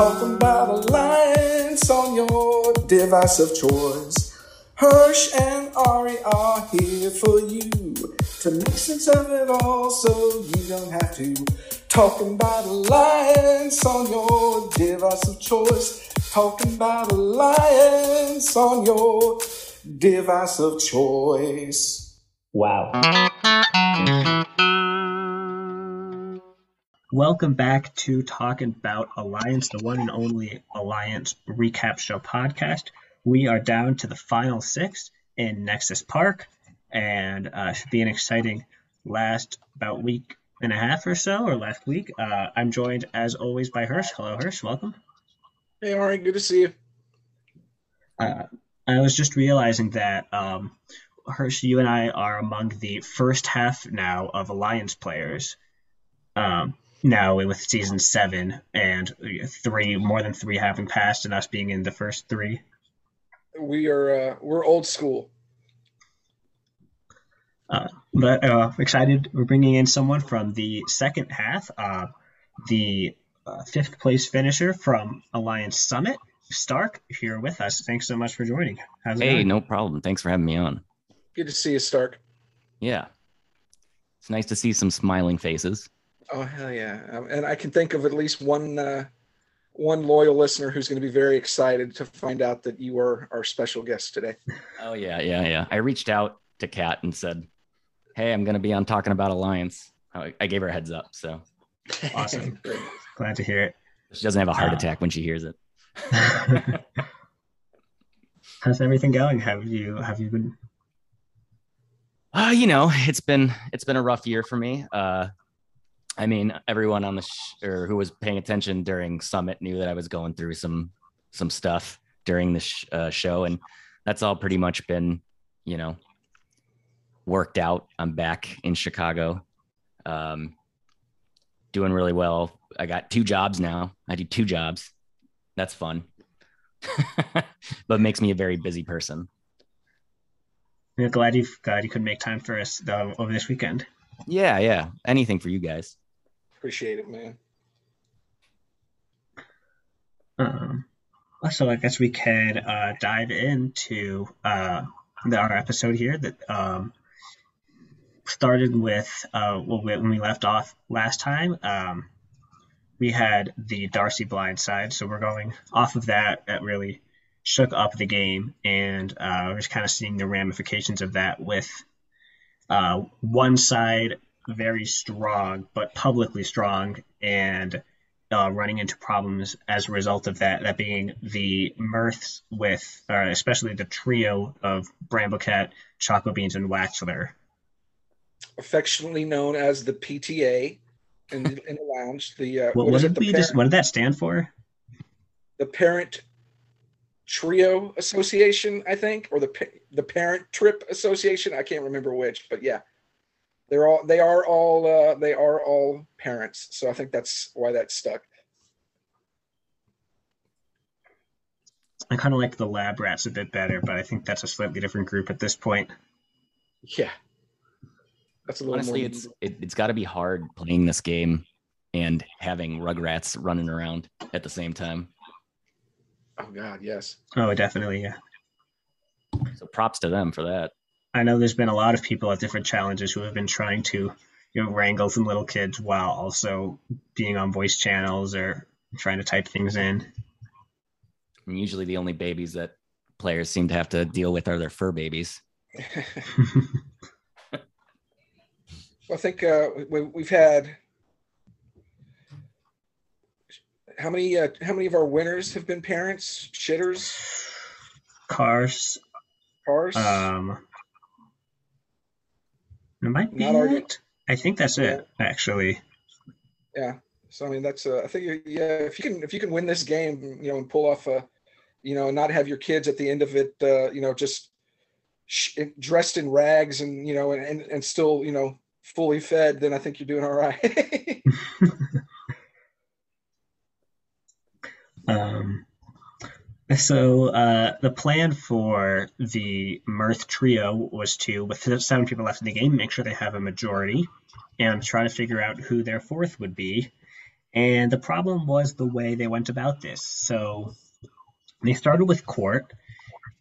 Talking about alliance on your device of choice. Hersh and Ari are here for you to make sense of it all so you don't have to. Talking about alliance on your device of choice. Talking about alliance on your device of choice. Wow. Welcome back to Talking About Alliance, the one and only Alliance recap show podcast. We are down to the final six in Nexus Park, and uh, should be an exciting last about week and a half or so, or last week. Uh, I'm joined, as always, by Hersh. Hello, Hersh. Welcome. Hey, Ari, good to see you. Uh, I was just realizing that um, Hersh, you and I are among the first half now of Alliance players. Um, now with season seven and three more than three having passed and us being in the first three. We are uh, we're old school. Uh, but uh, excited we're bringing in someone from the second half uh, the uh, fifth place finisher from alliance summit stark here with us. Thanks so much for joining. How's hey going? no problem. Thanks for having me on. Good to see you stark. Yeah. It's nice to see some smiling faces Oh hell yeah! Um, and I can think of at least one uh, one loyal listener who's going to be very excited to find out that you are our special guest today. Oh yeah, yeah, yeah. I reached out to Kat and said, "Hey, I'm going to be on talking about Alliance." I, I gave her a heads up, so awesome. Glad to hear it. She doesn't have a heart uh, attack when she hears it. How's everything going? Have you have you been? Uh, you know, it's been it's been a rough year for me. Uh, I mean, everyone on the sh- or who was paying attention during Summit knew that I was going through some some stuff during the sh- uh, show, and that's all pretty much been, you know, worked out. I'm back in Chicago, um, doing really well. I got two jobs now. I do two jobs. That's fun, but makes me a very busy person. I'm glad you glad you could make time for us though over this weekend. Yeah, yeah. Anything for you guys. Appreciate it, man. Um, so I guess we can uh, dive into uh, the, our episode here that um, started with uh, when we left off last time. Um, we had the Darcy blind side, so we're going off of that. That really shook up the game, and uh, we're just kind of seeing the ramifications of that with uh, one side very strong, but publicly strong, and uh, running into problems as a result of that. That being the mirths with, uh, especially the trio of Bramblecat, Choco Beans, and Waxler. Affectionately known as the PTA in the, in the lounge. The uh, what, what did we just, what did that stand for? The Parent Trio Association, I think, or the the Parent Trip Association. I can't remember which, but yeah, they're all they are all uh, they are all parents so i think that's why that stuck. I kind of like the lab rats a bit better but i think that's a slightly different group at this point. Yeah. That's a little honestly more... it's it, it's got to be hard playing this game and having rugrats running around at the same time. Oh god yes. Oh definitely yeah. So props to them for that I know there's been a lot of people at different challenges who have been trying to, you know, wrangle some little kids while also being on voice channels or trying to type things in. And usually, the only babies that players seem to have to deal with are their fur babies. well, I think uh, we, have had how many uh, how many of our winners have been parents shitters cars cars um it might be Not it. I think that's yeah. it, actually. Yeah. So I mean, that's uh, I think yeah, if you can if you can win this game, you know, and pull off a, you know, not have your kids at the end of it, uh, you know, just sh- dressed in rags and you know, and, and and still you know fully fed, then I think you're doing all right. um, so uh, the plan for the Mirth trio was to, with seven people left in the game, make sure they have a majority and try to figure out who their fourth would be. And the problem was the way they went about this. So they started with court,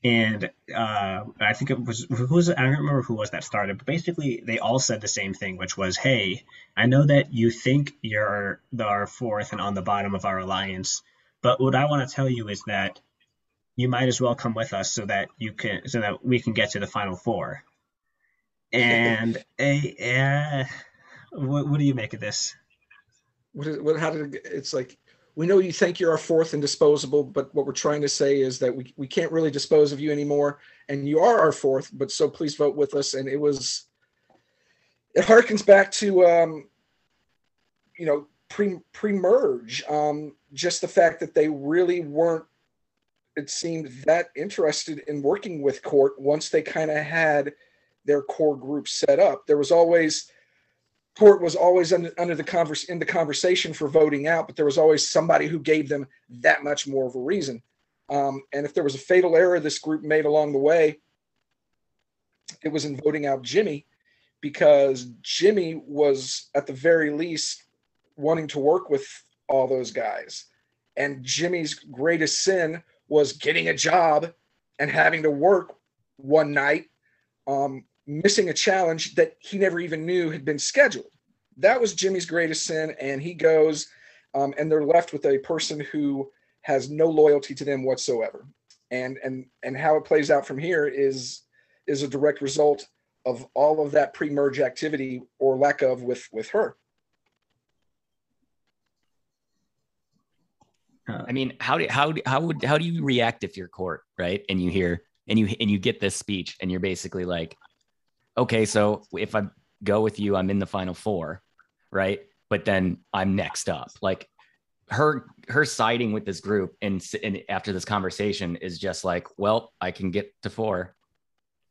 and uh, I think it was who was I don't remember who was that started, but basically they all said the same thing, which was, "Hey, I know that you think you're our fourth and on the bottom of our alliance, but what I want to tell you is that you might as well come with us so that you can so that we can get to the final four. And uh, what, what do you make of this? What, is, what how did it, it's like we know you think you're our fourth and disposable, but what we're trying to say is that we, we can't really dispose of you anymore. And you are our fourth, but so please vote with us. And it was, it harkens back to, um, you know, pre pre merge. Um, just the fact that they really weren't, it seemed that interested in working with court once they kind of had their core group set up. There was always court was always under, under the converse in the conversation for voting out, but there was always somebody who gave them that much more of a reason. Um, and if there was a fatal error this group made along the way, it was in voting out Jimmy, because Jimmy was at the very least wanting to work with all those guys. And Jimmy's greatest sin was getting a job and having to work one night um, missing a challenge that he never even knew had been scheduled. That was Jimmy's greatest sin, and he goes, um, and they're left with a person who has no loyalty to them whatsoever. And and and how it plays out from here is is a direct result of all of that pre-merge activity or lack of with with her. I mean, how do how do how would how do you react if you're court, right? And you hear and you and you get this speech and you're basically like, okay, so if I go with you, I'm in the final four, right? But then I'm next up. Like her her siding with this group and, and after this conversation is just like, well, I can get to four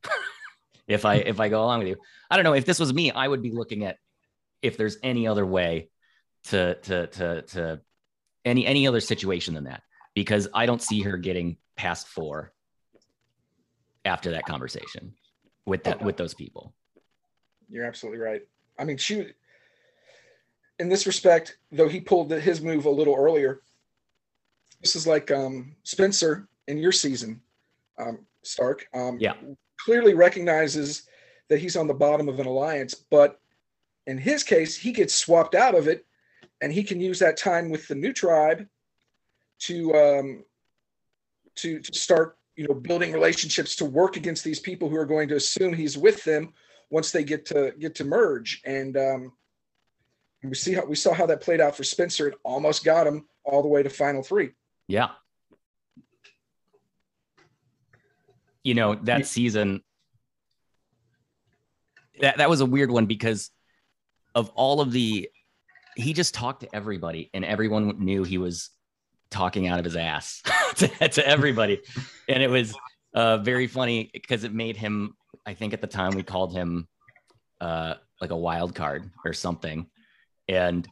if I if I go along with you. I don't know if this was me, I would be looking at if there's any other way to to to to any any other situation than that because I don't see her getting past four after that conversation with that with those people. You're absolutely right. I mean, she in this respect, though he pulled his move a little earlier. This is like um, Spencer in your season, um, Stark. Um, yeah, clearly recognizes that he's on the bottom of an alliance, but in his case, he gets swapped out of it, and he can use that time with the new tribe to um, to to start you know building relationships to work against these people who are going to assume he's with them once they get to get to merge. And um, we see how we saw how that played out for spencer. It almost got him all the way to final three. Yeah. You know that season that, that was a weird one because of all of the he just talked to everybody and everyone knew he was talking out of his ass to, to, everybody. And it was uh, very funny because it made him, I think at the time we called him uh, like a wild card or something. And,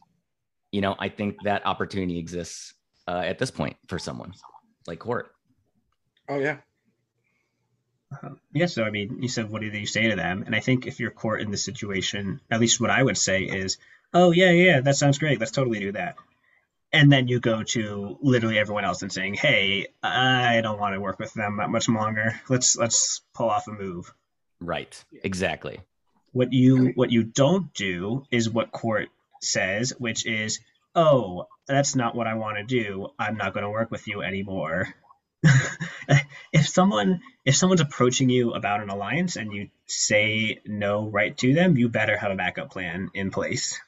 you know, I think that opportunity exists uh, at this point for someone like Court. Oh, yeah. Uh, yeah, so I mean, you said, what do you say to them? And I think if you're court in this situation, at least what I would say is, oh, yeah, yeah, that sounds great. Let's totally do that and then you go to literally everyone else and saying, "Hey, I don't want to work with them that much longer. Let's let's pull off a move." Right. Exactly. What you what you don't do is what court says, which is, "Oh, that's not what I want to do. I'm not going to work with you anymore." if someone if someone's approaching you about an alliance and you say no right to them, you better have a backup plan in place.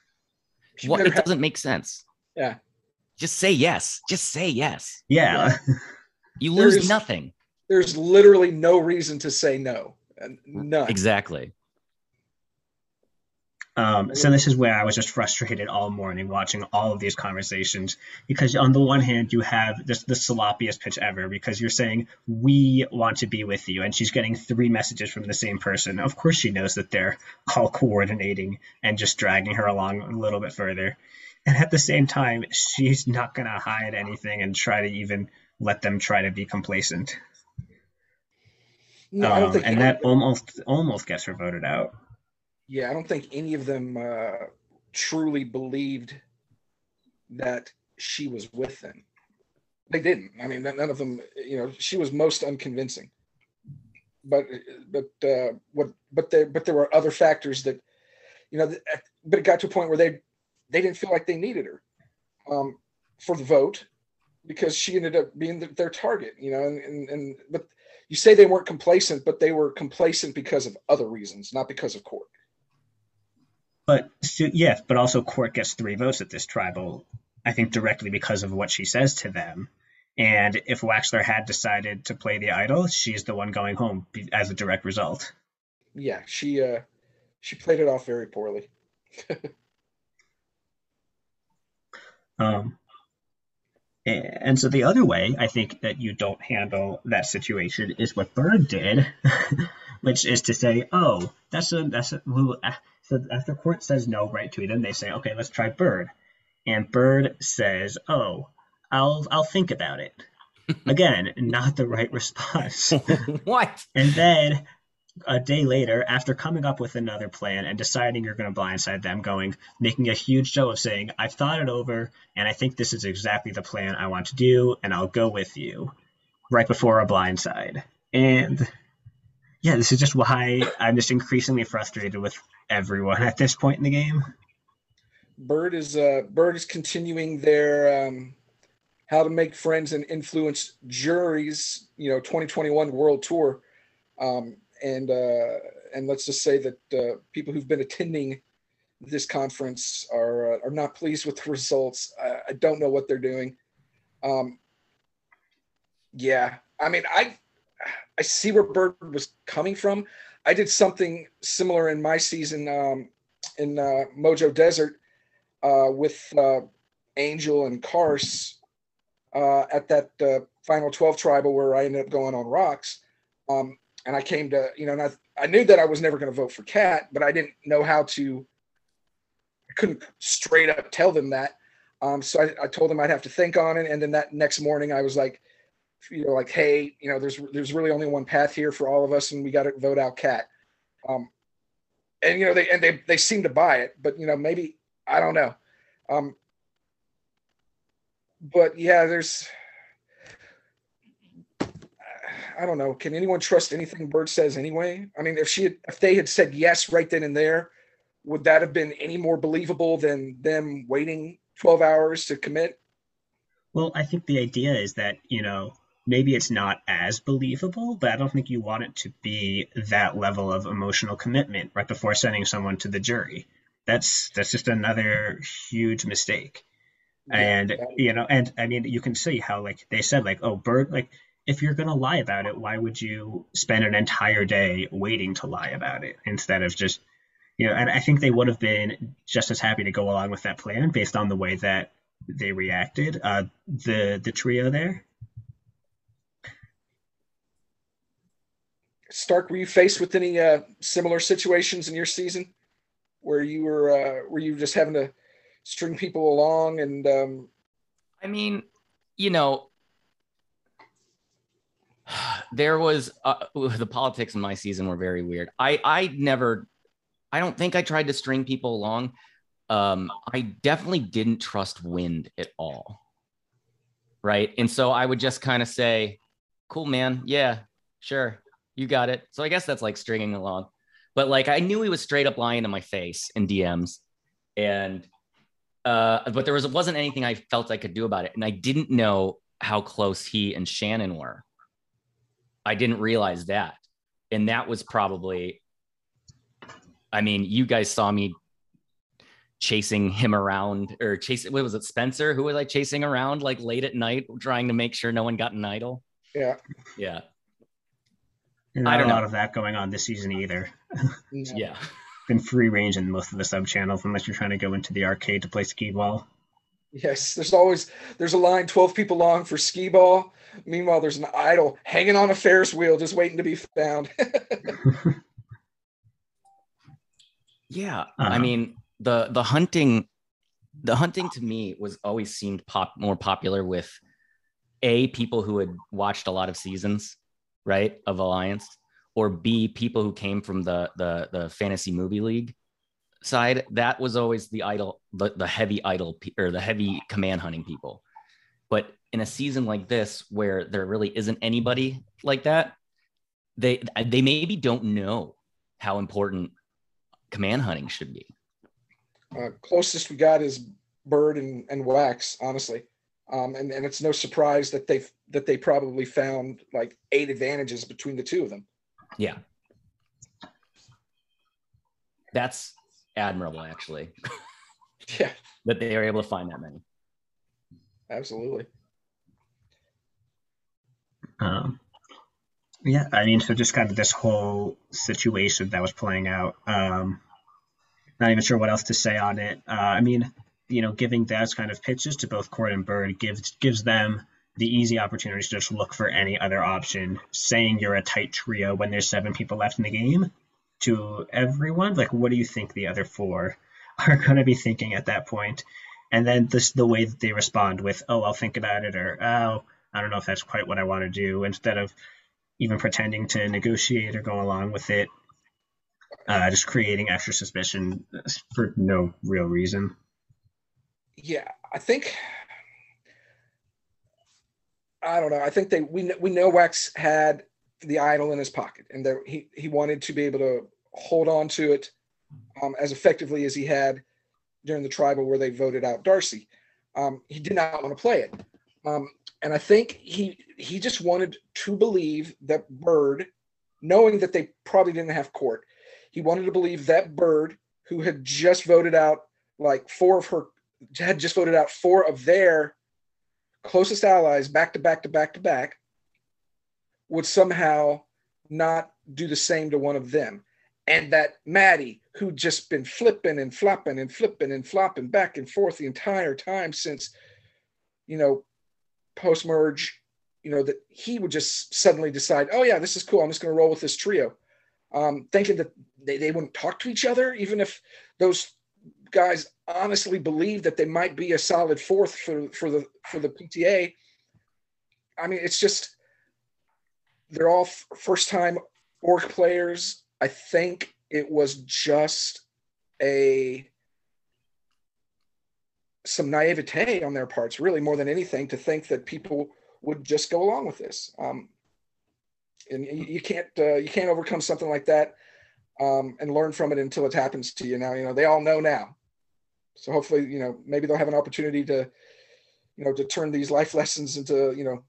Well, it doesn't make sense. Yeah. Just say yes. Just say yes. Yeah. you lose there's, nothing. There's literally no reason to say no. None. Exactly. Um, so this is where I was just frustrated all morning watching all of these conversations because on the one hand you have this the sloppiest pitch ever because you're saying we want to be with you and she's getting three messages from the same person. Of course she knows that they're all coordinating and just dragging her along a little bit further. And at the same time, she's not going to hide anything and try to even let them try to be complacent. No, um, I don't think. And that almost almost gets her voted out. Yeah, I don't think any of them uh, truly believed that she was with them. They didn't. I mean, none of them. You know, she was most unconvincing. But but uh, what? But there but there were other factors that, you know, but it got to a point where they they didn't feel like they needed her um, for the vote because she ended up being the, their target. You know, and, and and but you say they weren't complacent, but they were complacent because of other reasons, not because of court. But yes, but also Court gets three votes at this tribal, I think directly because of what she says to them. And if Waxler had decided to play the idol, she's the one going home as a direct result. Yeah, she uh she played it off very poorly. um and so the other way I think that you don't handle that situation is what Bird did, which is to say, oh, that's a that's a so after court says no right to them, they say, okay, let's try Bird. And Bird says, oh, I'll I'll think about it. Again, not the right response. what? And then a day later, after coming up with another plan and deciding you're going to blindside them, going, making a huge show of saying, I've thought it over and I think this is exactly the plan I want to do and I'll go with you right before a blindside. And yeah, this is just why I'm just increasingly frustrated with everyone at this point in the game. Bird is uh, Bird is continuing their um, how to make friends and influence juries, you know, 2021 World Tour, um, and uh, and let's just say that uh, people who've been attending this conference are uh, are not pleased with the results. I, I don't know what they're doing. Um, yeah, I mean, I I see where Bird was coming from. I did something similar in my season um, in uh, Mojo Desert uh, with uh, Angel and Cars uh, at that uh, final 12 tribal where I ended up going on rocks. Um, and I came to, you know, I, I knew that I was never going to vote for Cat, but I didn't know how to, I couldn't straight up tell them that. Um, so I, I told them I'd have to think on it. And then that next morning I was like, you know, like, hey, you know, there's there's really only one path here for all of us, and we got to vote out Cat. Um, and you know, they and they they seem to buy it, but you know, maybe I don't know. Um, but yeah, there's. I don't know. Can anyone trust anything Bird says anyway? I mean, if she had, if they had said yes right then and there, would that have been any more believable than them waiting 12 hours to commit? Well, I think the idea is that, you know, maybe it's not as believable, but I don't think you want it to be that level of emotional commitment right before sending someone to the jury. That's that's just another huge mistake. Yeah, and you know, and I mean, you can see how like they said like, oh, Bird, like if you're gonna lie about it, why would you spend an entire day waiting to lie about it instead of just you know? And I think they would have been just as happy to go along with that plan based on the way that they reacted. Uh, the the trio there, Stark, were you faced with any uh, similar situations in your season where you were uh, were you just having to string people along and? Um... I mean, you know, there was uh, the politics in my season were very weird. I I never, I don't think I tried to string people along. Um, I definitely didn't trust Wind at all. Right, and so I would just kind of say, "Cool, man. Yeah, sure." You got it. So I guess that's like stringing along. But like I knew he was straight up lying to my face in DMs. And uh, but there was wasn't anything I felt I could do about it. And I didn't know how close he and Shannon were. I didn't realize that. And that was probably I mean, you guys saw me chasing him around or chasing what was it, Spencer? Who was I chasing around like late at night trying to make sure no one got an idol? Yeah. Yeah. Not I don't a lot know. of that going on this season either. yeah. Been free range in most of the sub channels unless you're trying to go into the arcade to play skee ball. Yes, there's always there's a line 12 people long for skee ball. Meanwhile, there's an idol hanging on a Ferris wheel just waiting to be found. yeah, uh-huh. I mean the the hunting the hunting to me was always seemed pop more popular with a people who had watched a lot of seasons right, of Alliance, or B, people who came from the the the fantasy movie league side, that was always the idol, the, the heavy idol or the heavy command hunting people. But in a season like this, where there really isn't anybody like that, they they maybe don't know how important command hunting should be. Uh, closest we got is Bird and, and Wax, honestly. Um, and, and it's no surprise that they've that they probably found like eight advantages between the two of them. Yeah. That's admirable, actually. yeah. that they are able to find that many. Absolutely. Um, yeah, I mean, so just kind of this whole situation that was playing out. Um, not even sure what else to say on it. Uh, I mean, you know, giving those kind of pitches to both Court and Bird gives gives them the easy opportunity to just look for any other option. Saying you're a tight trio when there's seven people left in the game to everyone, like, what do you think the other four are going to be thinking at that point? And then this the way that they respond with, "Oh, I'll think about it," or "Oh, I don't know if that's quite what I want to do," instead of even pretending to negotiate or go along with it, uh, just creating extra suspicion for no real reason. Yeah, I think. I don't know. I think they we we know Wax had the idol in his pocket, and that he he wanted to be able to hold on to it um, as effectively as he had during the tribal where they voted out Darcy. Um, he did not want to play it. Um, and I think he he just wanted to believe that Bird, knowing that they probably didn't have court, he wanted to believe that Bird, who had just voted out like four of her, had just voted out four of their closest allies back to back to back to back, would somehow not do the same to one of them. And that Maddie, who'd just been flipping and flopping and flipping and flopping back and forth the entire time since, you know, post merge, you know, that he would just suddenly decide, oh yeah, this is cool. I'm just going to roll with this trio, um, thinking that they, they wouldn't talk to each other, even if those guys honestly believe that they might be a solid fourth for for the for the PTA. I mean, it's just they're all first time org players. I think it was just a some naivete on their parts, really more than anything, to think that people would just go along with this. Um, and you, can't uh, you can't overcome something like that um, and learn from it until it happens to you. Now you know they all know now, so hopefully you know maybe they'll have an opportunity to you know to turn these life lessons into you know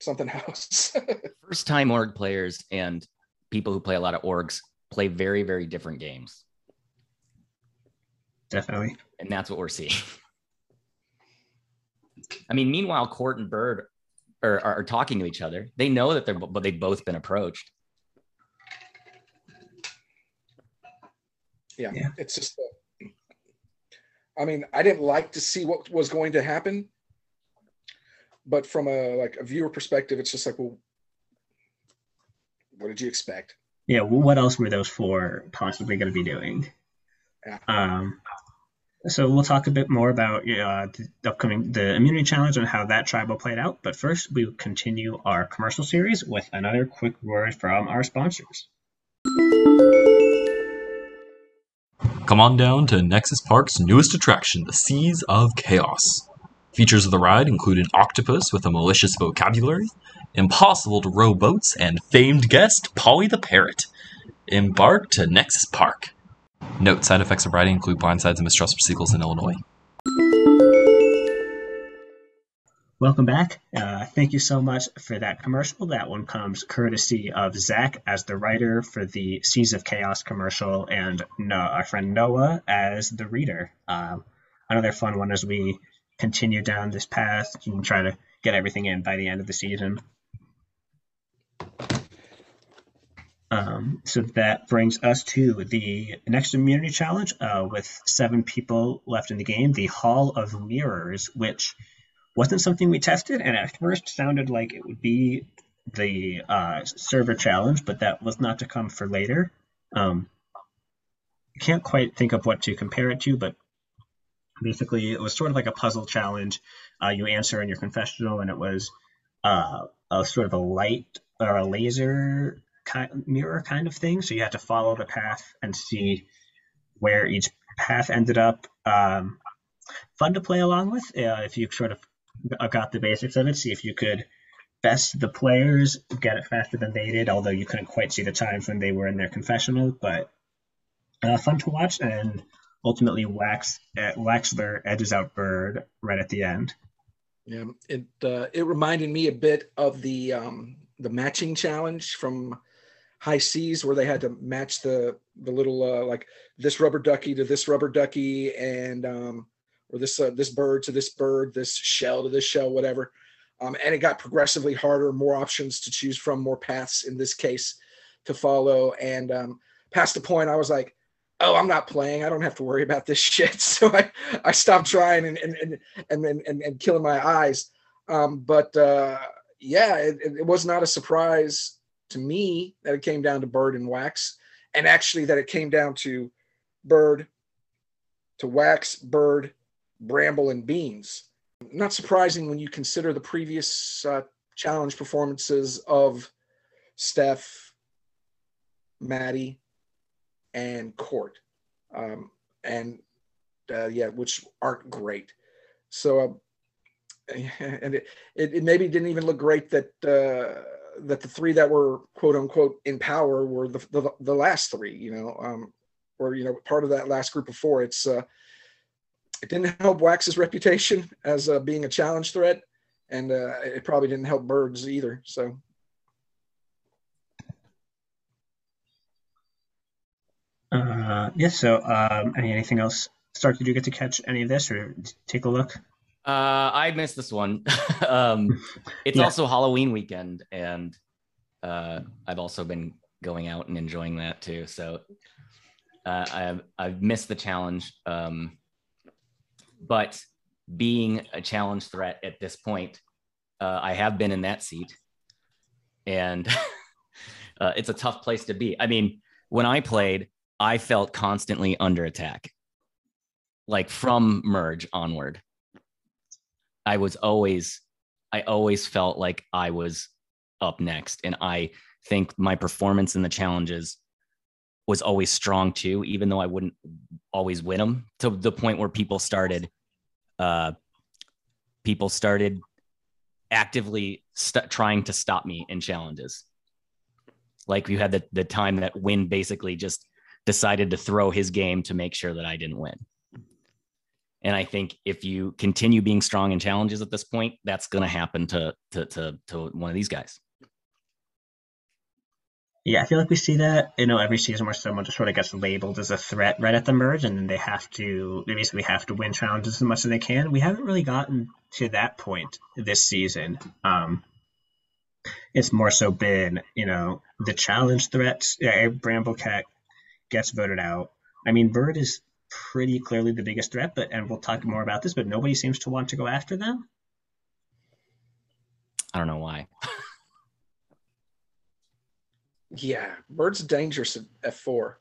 something else. First time org players and people who play a lot of orgs play very very different games. Definitely, and that's what we're seeing. I mean, meanwhile, Court and Bird are, are, are talking to each other. They know that they're, but they've both been approached. Yeah, yeah. it's just. Uh, I mean, I didn't like to see what was going to happen, but from a like a viewer perspective, it's just like, well, what did you expect? Yeah, well, what else were those four possibly going to be doing? Yeah. Um, so we'll talk a bit more about uh, the upcoming the immunity challenge and how that tribal played out. But first, we will continue our commercial series with another quick word from our sponsors. Come on down to Nexus Park's newest attraction, the Seas of Chaos. Features of the ride include an octopus with a malicious vocabulary, impossible to row boats, and famed guest Polly the Parrot. Embark to Nexus Park. Note: Side effects of riding include blindsides and mistrust for seagulls in Illinois. Welcome back. Uh, thank you so much for that commercial. That one comes courtesy of Zach as the writer for the Seas of Chaos commercial, and our friend Noah as the reader. Um, another fun one as we continue down this path and try to get everything in by the end of the season. Um, so that brings us to the next immunity challenge uh, with seven people left in the game, the Hall of Mirrors, which wasn't something we tested and at first sounded like it would be the uh, server challenge, but that was not to come for later. Um, can't quite think of what to compare it to, but basically it was sort of like a puzzle challenge. Uh, you answer in your confessional, and it was uh, a sort of a light or a laser kind, mirror kind of thing. So you had to follow the path and see where each path ended up. Um, fun to play along with uh, if you sort of got the basics of it. See if you could best the players, get it faster than they did. Although you couldn't quite see the times when they were in their confessional, but uh, fun to watch. And ultimately, Wax uh, Waxler edges out Bird right at the end. Yeah, it uh, it reminded me a bit of the um, the matching challenge from high seas where they had to match the the little uh, like this rubber ducky to this rubber ducky and um, or this uh, this bird to this bird, this shell to this shell, whatever. Um, and it got progressively harder, more options to choose from, more paths in this case to follow. And um, past the point, I was like, "Oh, I'm not playing. I don't have to worry about this shit." So I I stopped trying and and and and and, and killing my eyes. Um, but uh, yeah, it, it was not a surprise to me that it came down to Bird and Wax, and actually that it came down to Bird to Wax, Bird, Bramble, and Beans. Not surprising when you consider the previous uh, challenge performances of Steph, Maddie, and Court, um, and uh, yeah, which aren't great. So, uh, and it, it, maybe didn't even look great that uh, that the three that were quote unquote in power were the the, the last three. You know, um, or you know, part of that last group of four. It's uh, it didn't help Wax's reputation as uh, being a challenge threat, and uh, it probably didn't help Birds either. So. Uh, yes. So, um, any, anything else? Stark? Did you get to catch any of this or take a look? Uh, I missed this one. um, it's yeah. also Halloween weekend, and uh, I've also been going out and enjoying that too. So uh, I've I've missed the challenge, um, but being a challenge threat at this point, uh, I have been in that seat, and uh, it's a tough place to be. I mean, when I played, I felt constantly under attack, like from merge onward I was always, I always felt like I was up next. And I think my performance in the challenges was always strong too, even though I wouldn't always win them to the point where people started, uh, people started actively st- trying to stop me in challenges. Like you had the, the time that Win basically just decided to throw his game to make sure that I didn't win. And I think if you continue being strong in challenges at this point, that's going to happen to, to to to one of these guys. Yeah, I feel like we see that, you know, every season where someone just sort of gets labeled as a threat right at the merge, and then they have to, they basically have to win challenges as much as they can. We haven't really gotten to that point this season. Um, it's more so been, you know, the challenge threats. Yeah, Bramblecat gets voted out. I mean, Bird is pretty clearly the biggest threat, but and we'll talk more about this, but nobody seems to want to go after them. I don't know why. yeah, Bird's dangerous at F4.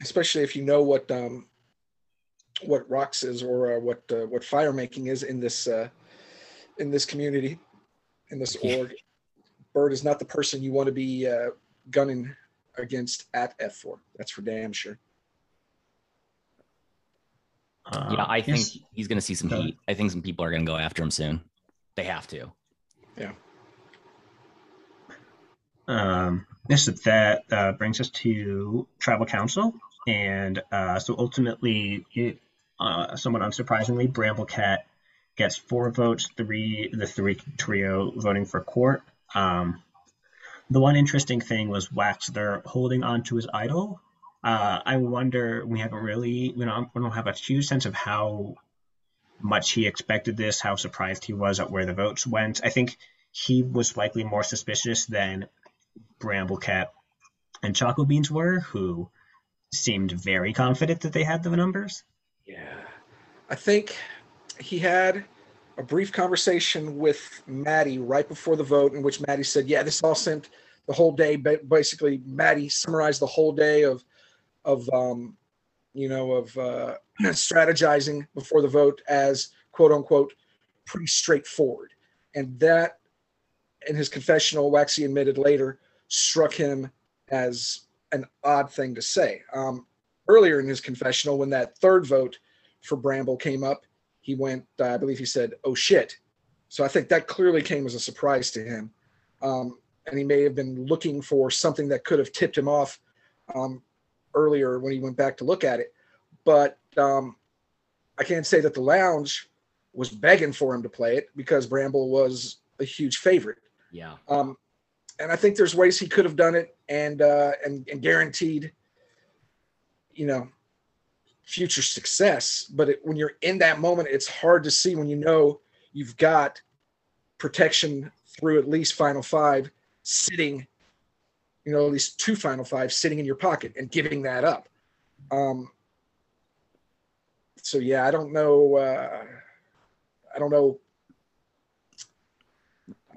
Especially if you know what um what rocks is or uh, what uh, what fire making is in this uh in this community in this org. Bird is not the person you want to be uh, gunning against at F4. That's for damn sure. Uh, yeah, I think yes. he's going to see some heat. I think some people are going to go after him soon. They have to. Yeah. Um, that uh, brings us to tribal council, and uh, so ultimately, it, uh, somewhat unsurprisingly, Bramblecat gets four votes. Three, the three trio voting for court. Um, the one interesting thing was Waxler holding on to his idol uh, I wonder. We haven't really, we don't, we don't have a huge sense of how much he expected this, how surprised he was at where the votes went. I think he was likely more suspicious than Bramblecat and Choco Beans were, who seemed very confident that they had the numbers. Yeah, I think he had a brief conversation with Maddie right before the vote, in which Maddie said, "Yeah, this all sent the whole day." Basically, Maddie summarized the whole day of of um, you know of uh, strategizing before the vote as quote unquote pretty straightforward, and that in his confessional, Waxy admitted later struck him as an odd thing to say. Um, earlier in his confessional, when that third vote for Bramble came up, he went, uh, I believe he said, "Oh shit." So I think that clearly came as a surprise to him, um, and he may have been looking for something that could have tipped him off um, earlier when he went back to look at it. But um, I can't say that the lounge was begging for him to play it because Bramble was a huge favorite. Yeah. Um, and I think there's ways he could have done it and uh, and, and guaranteed, you know, future success. But it, when you're in that moment, it's hard to see when you know you've got protection through at least final five sitting, you know, at least two final five sitting in your pocket and giving that up. Um, so yeah, I don't know. Uh, I don't know.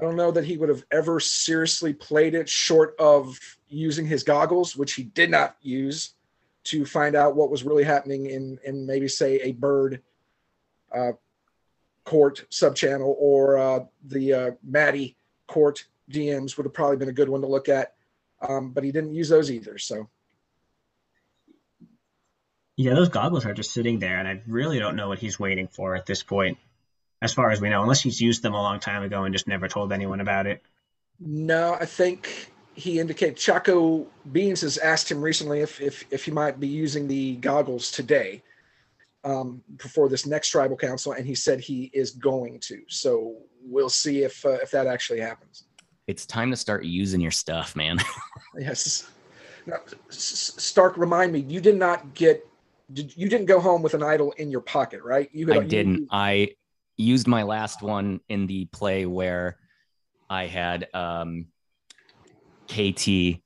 I don't know that he would have ever seriously played it short of using his goggles, which he did not use to find out what was really happening in in maybe say a bird uh, court subchannel or uh, the uh, Maddie court DMs would have probably been a good one to look at, um, but he didn't use those either. So Yeah, those goggles are just sitting there, and I really don't know what he's waiting for at this point, as far as we know, unless he's used them a long time ago and just never told anyone about it. no, I think he indicated Choco Beans has asked him recently if if if he might be using the goggles today um, before this next tribal council, and he said he is going to. So we'll see if uh, if that actually happens. It's time to start using your stuff, man. Yes. Now, S- S- Stark, remind me, you did not get, did, you didn't go home with an idol in your pocket, right? You I didn't. I used my last one in the play where I had um, KT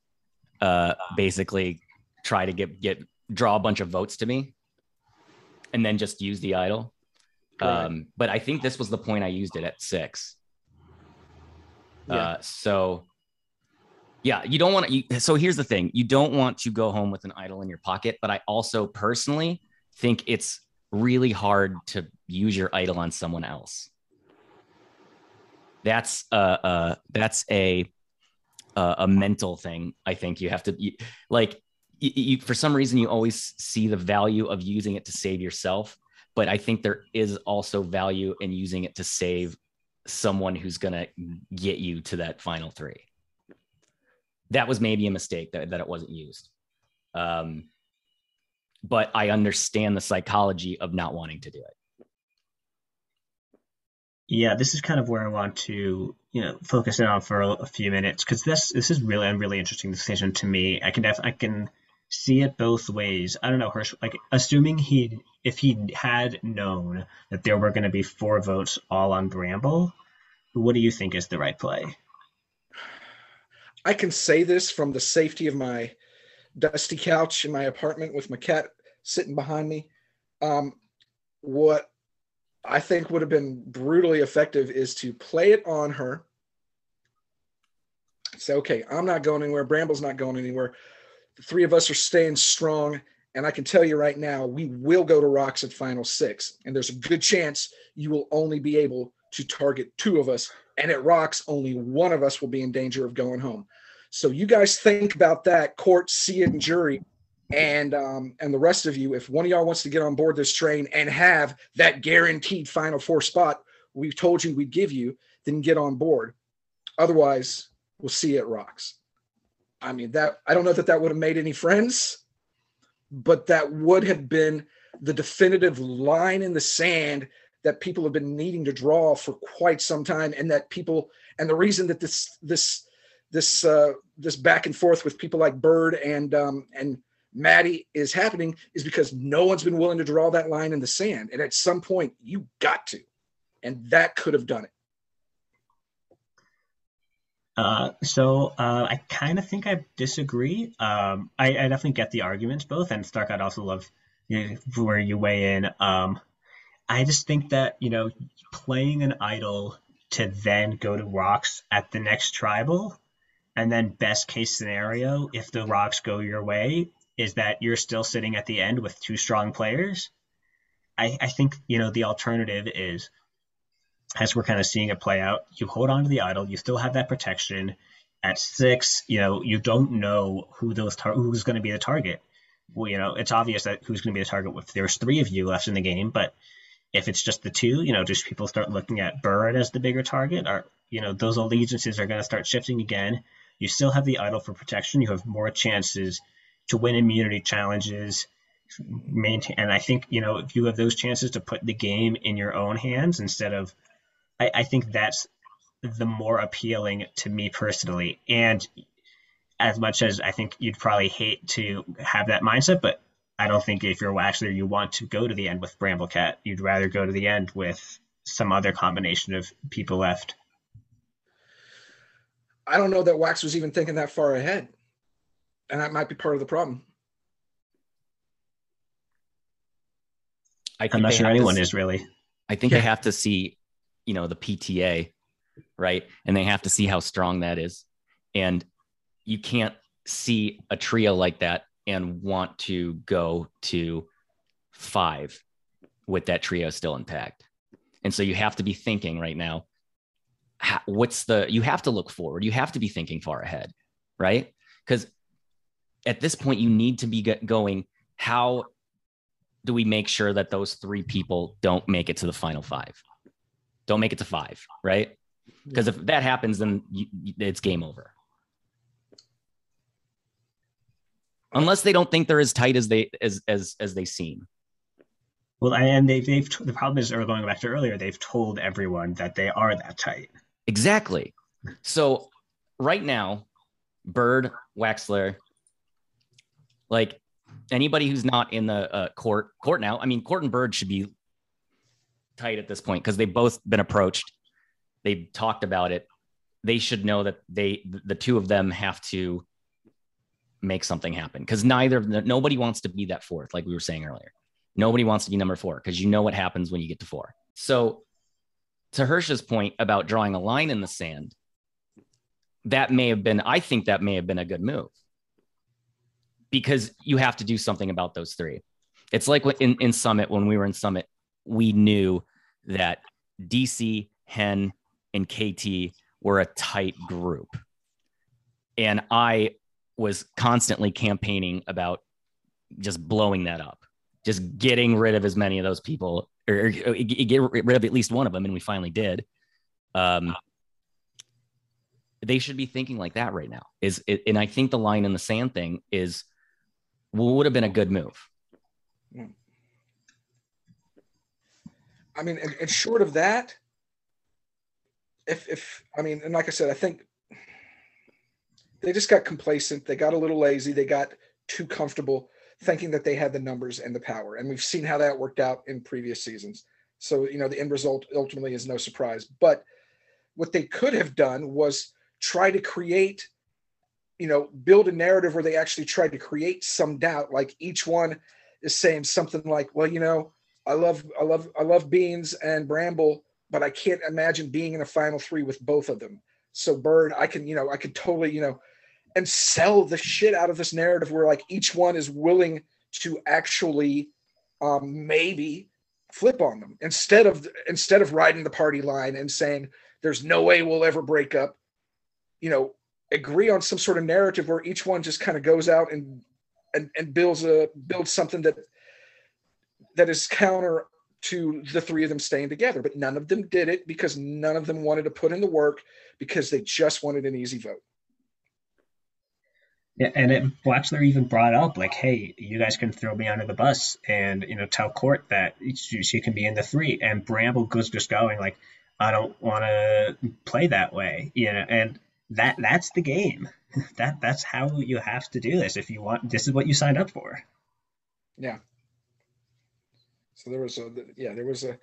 uh, basically try to get get draw a bunch of votes to me, and then just use the idol. Um, but I think this was the point I used it at six. Yeah. Uh, so yeah, you don't want to. So here's the thing: you don't want to go home with an idol in your pocket. But I also personally think it's really hard to use your idol on someone else. That's uh, uh that's a uh, a mental thing. I think you have to you, like you, you for some reason you always see the value of using it to save yourself, but I think there is also value in using it to save someone who's gonna get you to that final three. That was maybe a mistake that, that it wasn't used. Um, but I understand the psychology of not wanting to do it. Yeah, this is kind of where I want to, you know, focus in on for a, a few minutes because this this is really a really interesting decision to me. I can def I can see it both ways. I don't know, Hersh. Like, assuming he if he had known that there were going to be four votes all on Bramble, what do you think is the right play? I can say this from the safety of my dusty couch in my apartment with my cat sitting behind me. Um, what I think would have been brutally effective is to play it on her. Say, okay, I'm not going anywhere. Bramble's not going anywhere. The three of us are staying strong. And I can tell you right now, we will go to rocks at final six. And there's a good chance you will only be able to target two of us. And at rocks, only one of us will be in danger of going home. So you guys think about that, court, see it, and jury, and um, and the rest of you. If one of y'all wants to get on board this train and have that guaranteed final four spot we've told you we'd give you, then get on board. Otherwise, we'll see at rocks. I mean that I don't know that that would have made any friends, but that would have been the definitive line in the sand that people have been needing to draw for quite some time and that people and the reason that this this this uh this back and forth with people like bird and um and maddie is happening is because no one's been willing to draw that line in the sand and at some point you got to and that could have done it Uh, so uh, I kind of think I disagree. Um, I, I definitely get the arguments both, and Stark, I'd also love you know, where you weigh in. Um, I just think that you know playing an idol to then go to rocks at the next tribal, and then best case scenario, if the rocks go your way, is that you're still sitting at the end with two strong players. I, I think you know the alternative is as we're kind of seeing it play out, you hold on to the idol, you still have that protection, At six, you know, you don't know who those tar- who's going to be the target. Well, you know, it's obvious that who's going to be the target if there's three of you left in the game, but if it's just the two, you know, just people start looking at Bird as the bigger target, or you know, those allegiances are going to start shifting again. You still have the idol for protection. You have more chances to win immunity challenges. Maintain, and I think you know if you have those chances to put the game in your own hands instead of, I, I think that's the more appealing to me personally. And as much as I think you'd probably hate to have that mindset, but I don't think if you're Waxler, you want to go to the end with Bramblecat. You'd rather go to the end with some other combination of people left. I don't know that Wax was even thinking that far ahead. And that might be part of the problem. I am not sure anyone is really. I think yeah. they have to see, you know, the PTA, right? And they have to see how strong that is. And you can't see a trio like that and want to go to five with that trio still intact. And so you have to be thinking right now, what's the, you have to look forward. You have to be thinking far ahead, right? Because at this point, you need to be going, how do we make sure that those three people don't make it to the final five? Don't make it to five, right? Because if that happens, then you, it's game over. unless they don't think they're as tight as they as as as they seem. Well, and they've, they've the problem is, or going back to earlier, they've told everyone that they are that tight. Exactly. So right now, Bird, Waxler, like anybody who's not in the uh, court court now. I mean, Court and Bird should be tight at this point because they've both been approached. They've talked about it. They should know that they the two of them have to make something happen because neither nobody wants to be that fourth, like we were saying earlier. Nobody wants to be number four because you know what happens when you get to four. So, to Hersh's point about drawing a line in the sand, that may have been, I think that may have been a good move because you have to do something about those three. It's like in, in Summit, when we were in Summit, we knew that DC, Hen, and KT were a tight group. And I was constantly campaigning about just blowing that up, just getting rid of as many of those people or, or, or get rid of at least one of them. And we finally did. Um, they should be thinking like that right now is it, and I think the line in the sand thing is well, would have been a good move. I mean, and, and short of that, if, if, I mean, and like I said, I think they just got complacent. They got a little lazy. They got too comfortable thinking that they had the numbers and the power. And we've seen how that worked out in previous seasons. So, you know, the end result ultimately is no surprise. But what they could have done was try to create, you know, build a narrative where they actually tried to create some doubt. Like each one is saying something like, well, you know, I love, I love, I love Beans and Bramble, but I can't imagine being in a final three with both of them. So Bird, I can, you know, I could totally, you know, and sell the shit out of this narrative where like each one is willing to actually um, maybe flip on them instead of instead of riding the party line and saying there's no way we'll ever break up. You know agree on some sort of narrative where each one just kind of goes out and and, and builds a builds something that that is counter to the three of them staying together. But none of them did it because none of them wanted to put in the work because they just wanted an easy vote and it, Waxler even brought up like, "Hey, you guys can throw me under the bus and you know tell Court that she, she can be in the three. And Bramble goes just going like, "I don't want to play that way," you know, and that that's the game. that that's how you have to do this if you want. This is what you signed up for. Yeah. So there was a yeah there was a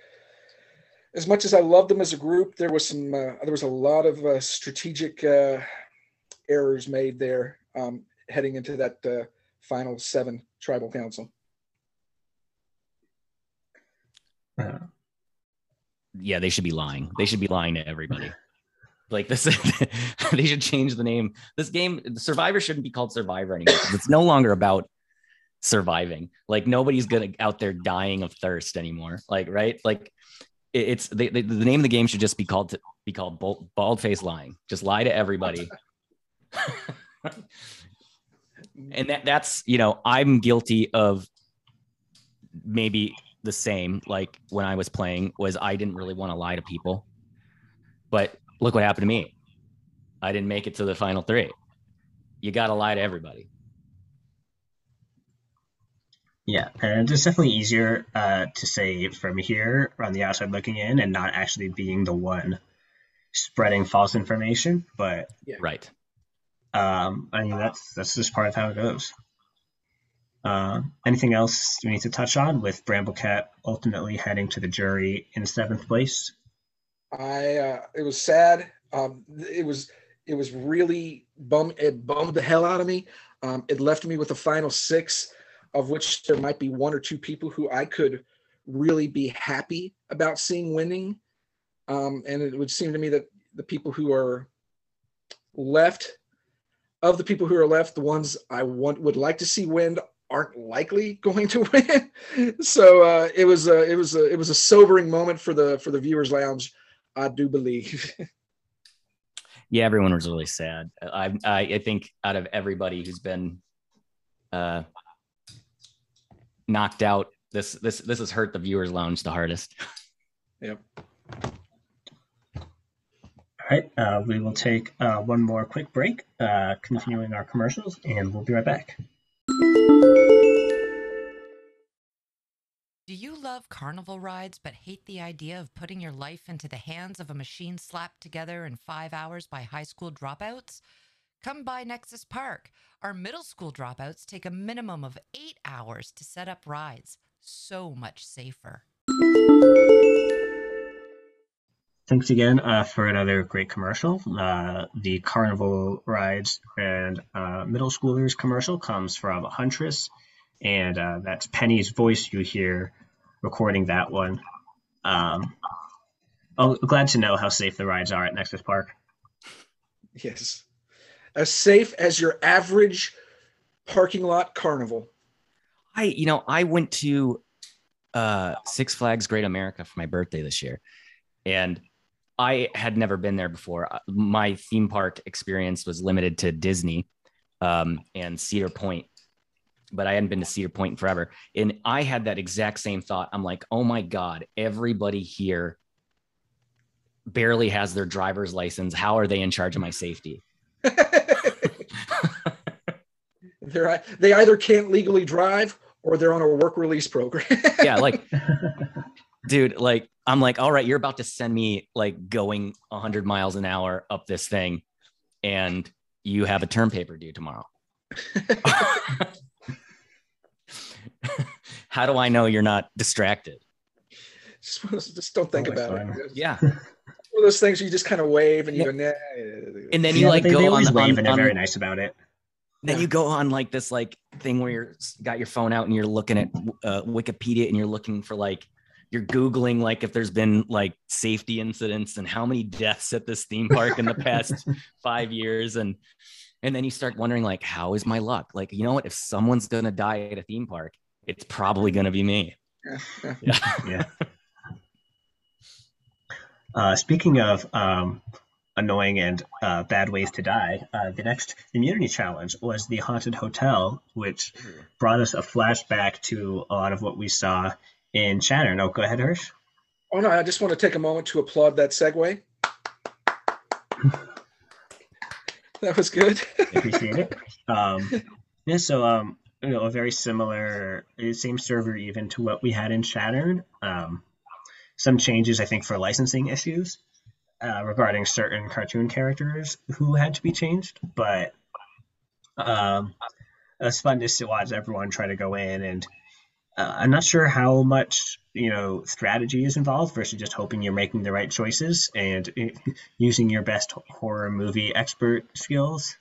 as much as I loved them as a group, there was some uh, there was a lot of uh, strategic uh, errors made there um, heading into that uh, final seven tribal council. Yeah, they should be lying. They should be lying to everybody. like this, they should change the name. This game, Survivor shouldn't be called Survivor anymore. It's no longer about surviving. Like nobody's gonna out there dying of thirst anymore. Like right, like it's they, they, the name of the game should just be called to be called bald, bald face lying. Just lie to everybody and that that's you know i'm guilty of maybe the same like when i was playing was i didn't really want to lie to people. But look what happened to me. I didn't make it to the final three. You got to lie to everybody. Yeah, and it's definitely easier uh, to say from here on the outside looking in and not actually being the one spreading false information. But right um, I mean, that's that's just part of how it goes. Uh, anything else we need to touch on with Bramblecat ultimately heading to the jury in seventh place? I uh, it was sad. Um, it was it was really bum. It bummed the hell out of me. Um, it left me with a final six, of which there might be one or two people who I could really be happy about seeing winning. Um, and it would seem to me that the people who are left, of the people who are left, the ones I want would like to see win aren't likely going to win. so uh, it was a, it was a, it was a sobering moment for the for the viewers lounge. I do believe. yeah everyone was really sad i i, I think out of everybody who's been uh knocked out this this this has hurt the viewers lounge the hardest yep. All right, uh, we will take uh, one more quick break, uh, continuing our commercials, and we'll be right back. Do you love carnival rides but hate the idea of putting your life into the hands of a machine slapped together in five hours by high school dropouts? Come by Nexus Park. Our middle school dropouts take a minimum of eight hours to set up rides. So much safer. Thanks again uh, for another great commercial. Uh, the Carnival Rides and uh, Middle Schoolers commercial comes from Huntress, and uh, that's Penny's voice you hear recording that one. Um, oh, glad to know how safe the rides are at Nexus Park. Yes. As safe as your average parking lot carnival. i you know i went to uh six flags great america for my birthday this year and i had never been there before Uh, my theme park experience was limited to disney um and cedar point but I hadn't been to Cedar Point in forever. And I had that exact same thought. I'm like, oh my God, everybody here barely has their driver's license. How are they in charge of my safety? They're they either can't legally drive or they're on a work release program. yeah, like, dude, like, I'm like, all right, you're about to send me like going 100 miles an hour up this thing, and you have a term paper due tomorrow. How do I know you're not distracted? just, just don't think Totally about fine. it. Yeah. One of those things where you just kind of wave and you Yeah. go, nah. And then you Yeah, like they, go they on, always wave on, and they're on- very nice about it. then you go on like this like thing where you're got your phone out and you're looking at uh, Wikipedia and you're looking for like you're googling like if there's been like safety incidents and how many deaths at this theme park in the past five years. And and then you start wondering like how is my luck? Like you know what? If someone's gonna die at a theme park it's probably gonna be me. Yeah. yeah. Uh, speaking of um, annoying and uh, bad ways to die, uh, the next immunity challenge was the haunted hotel, which brought us a flashback to a lot of what we saw in Shattered. No, go ahead, Hersh. Oh no, I just want to take a moment to applaud that segue. that was good. Appreciate it. Um, yeah, so um, you know, a very similar, same server even to what we had in Shattered. Um, some changes, I think, for licensing issues uh, regarding certain cartoon characters who had to be changed, but um, it's fun to sit- watch everyone try to go in and. Uh, I'm not sure how much you know strategy is involved versus just hoping you're making the right choices and using your best horror movie expert skills.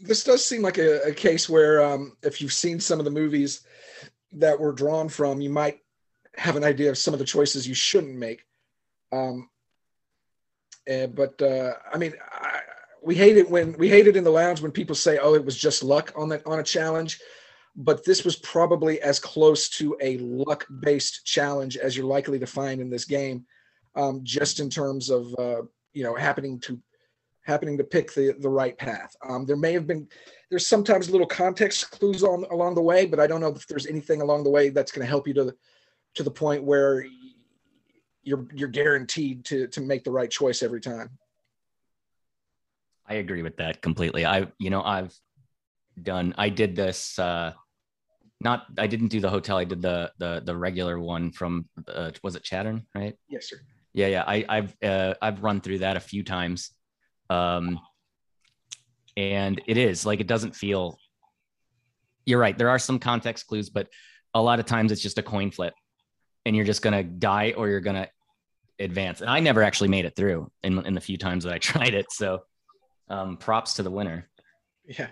this does seem like a, a case where um, if you've seen some of the movies that were drawn from, you might have an idea of some of the choices you shouldn't make. Um, eh, but uh, I mean, I, we hate it when we hate it in the lounge when people say, "Oh, it was just luck on that on a challenge." But this was probably as close to a luck-based challenge as you're likely to find in this game, um, just in terms of uh, you know happening to happening to pick the the right path. Um, there may have been there's sometimes little context clues on along the way, but I don't know if there's anything along the way that's going to help you to the, to the point where you're you're guaranteed to to make the right choice every time. I agree with that completely. I you know I've done I did this uh not I didn't do the hotel. I did the the the regular one from uh, was it Shattered, right? Yes, sir. Yeah, yeah. I, I've uh, I've run through that a few times, um, and it is like it doesn't feel. You're right. There are some context clues, but a lot of times it's just a coin flip, and you're just gonna die or you're gonna advance. And I never actually made it through in in the few times that I tried it. So, um, props to the winner. Yeah.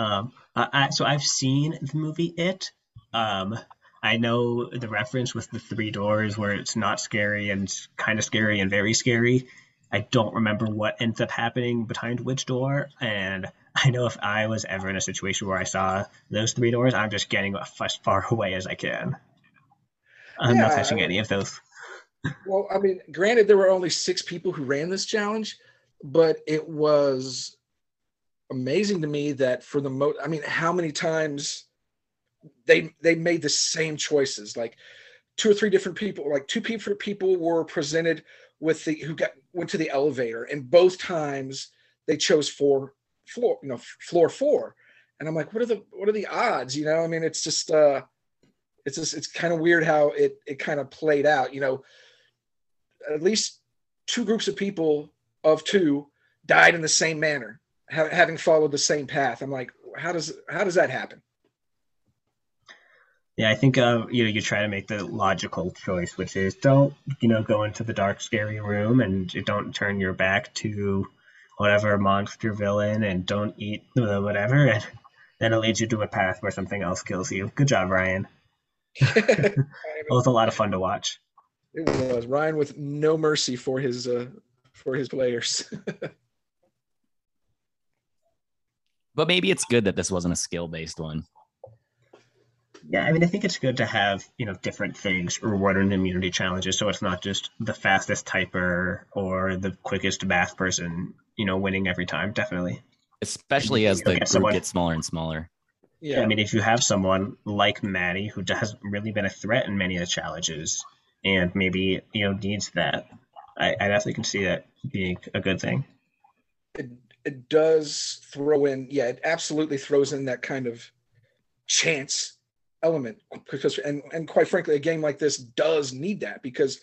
Um, I, so I've seen the movie It. Um, I know the reference with the three doors where it's not scary and kind of scary and very scary. I don't remember what ends up happening behind which door, and I know if I was ever in a situation where I saw those three doors, I'm just getting as far away as I can. I'm yeah, not touching I, any of those. Well, I mean, granted, there were only six people who ran this challenge, but it was amazing to me that for the most, I mean, how many times they they made the same choices, like two or three different people, like two people people were presented with the who got went to the elevator, and both times they chose four floor, you know, floor four, and I'm like, what are the what are the odds? You know, I mean, it's just uh, it's just it's kind of weird how it it kind of played out. You know, at least two groups of people of two died in the same manner ha- having followed the same path. I'm like, how does how does that happen? Yeah, I think uh, you know you try to make the logical choice, which is don't you know go into the dark, scary room, and don't turn your back to whatever monster villain, and don't eat whatever, and then it leads you to a path where something else kills you. Good job, Ryan. it was a lot of fun to watch. It was Ryan with no mercy for his uh, for his players. But maybe it's good that this wasn't a skill based one. Yeah, I mean, I think it's good to have you know different things rewarding immunity challenges, so it's not just the fastest typer or the quickest math person, you know, winning every time. Definitely, especially as the group someone, gets smaller and smaller. Yeah, I mean, if you have someone like Maddie who hasn't really been a threat in many of the challenges, and maybe you know needs that, I, I definitely can see that being a good thing. It, does throw in, yeah, it absolutely throws in that kind of chance element because and and quite frankly a game like this does need that because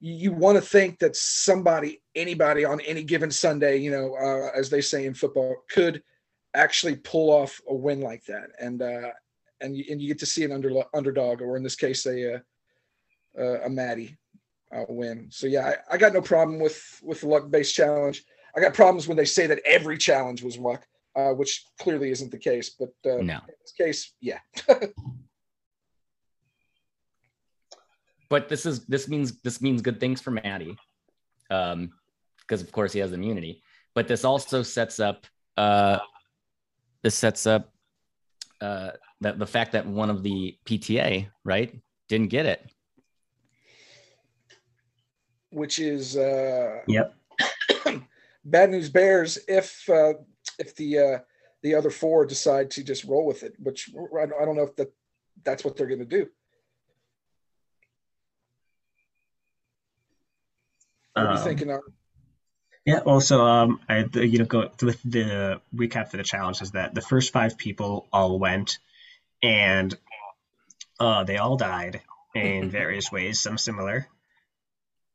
you, want to think that somebody anybody on any given sunday you know uh, as they say in football could actually pull off a win like that. And uh and you, and you get to see an under, underdog or in this case a uh, a Maddie uh, win. So yeah I, I got no problem with with the luck based challenge I got problems when they say that every challenge was luck, uh, which clearly isn't the case. But uh, no. in this case, yeah. but this is this means this means good things for Maddie, um, because of course he has immunity. But this also sets up uh, this sets up uh, that the fact that one of the PTA right didn't get it, which is uh, yep bad news bears if uh, if the uh, the other four decide to just roll with it, which I don't know if that that's what they're going to do. What are you um, thinking of? Yeah. Also, um, I you know go with the recap for the challenge is that the first five people all went, and uh, they all died in various ways, some similar,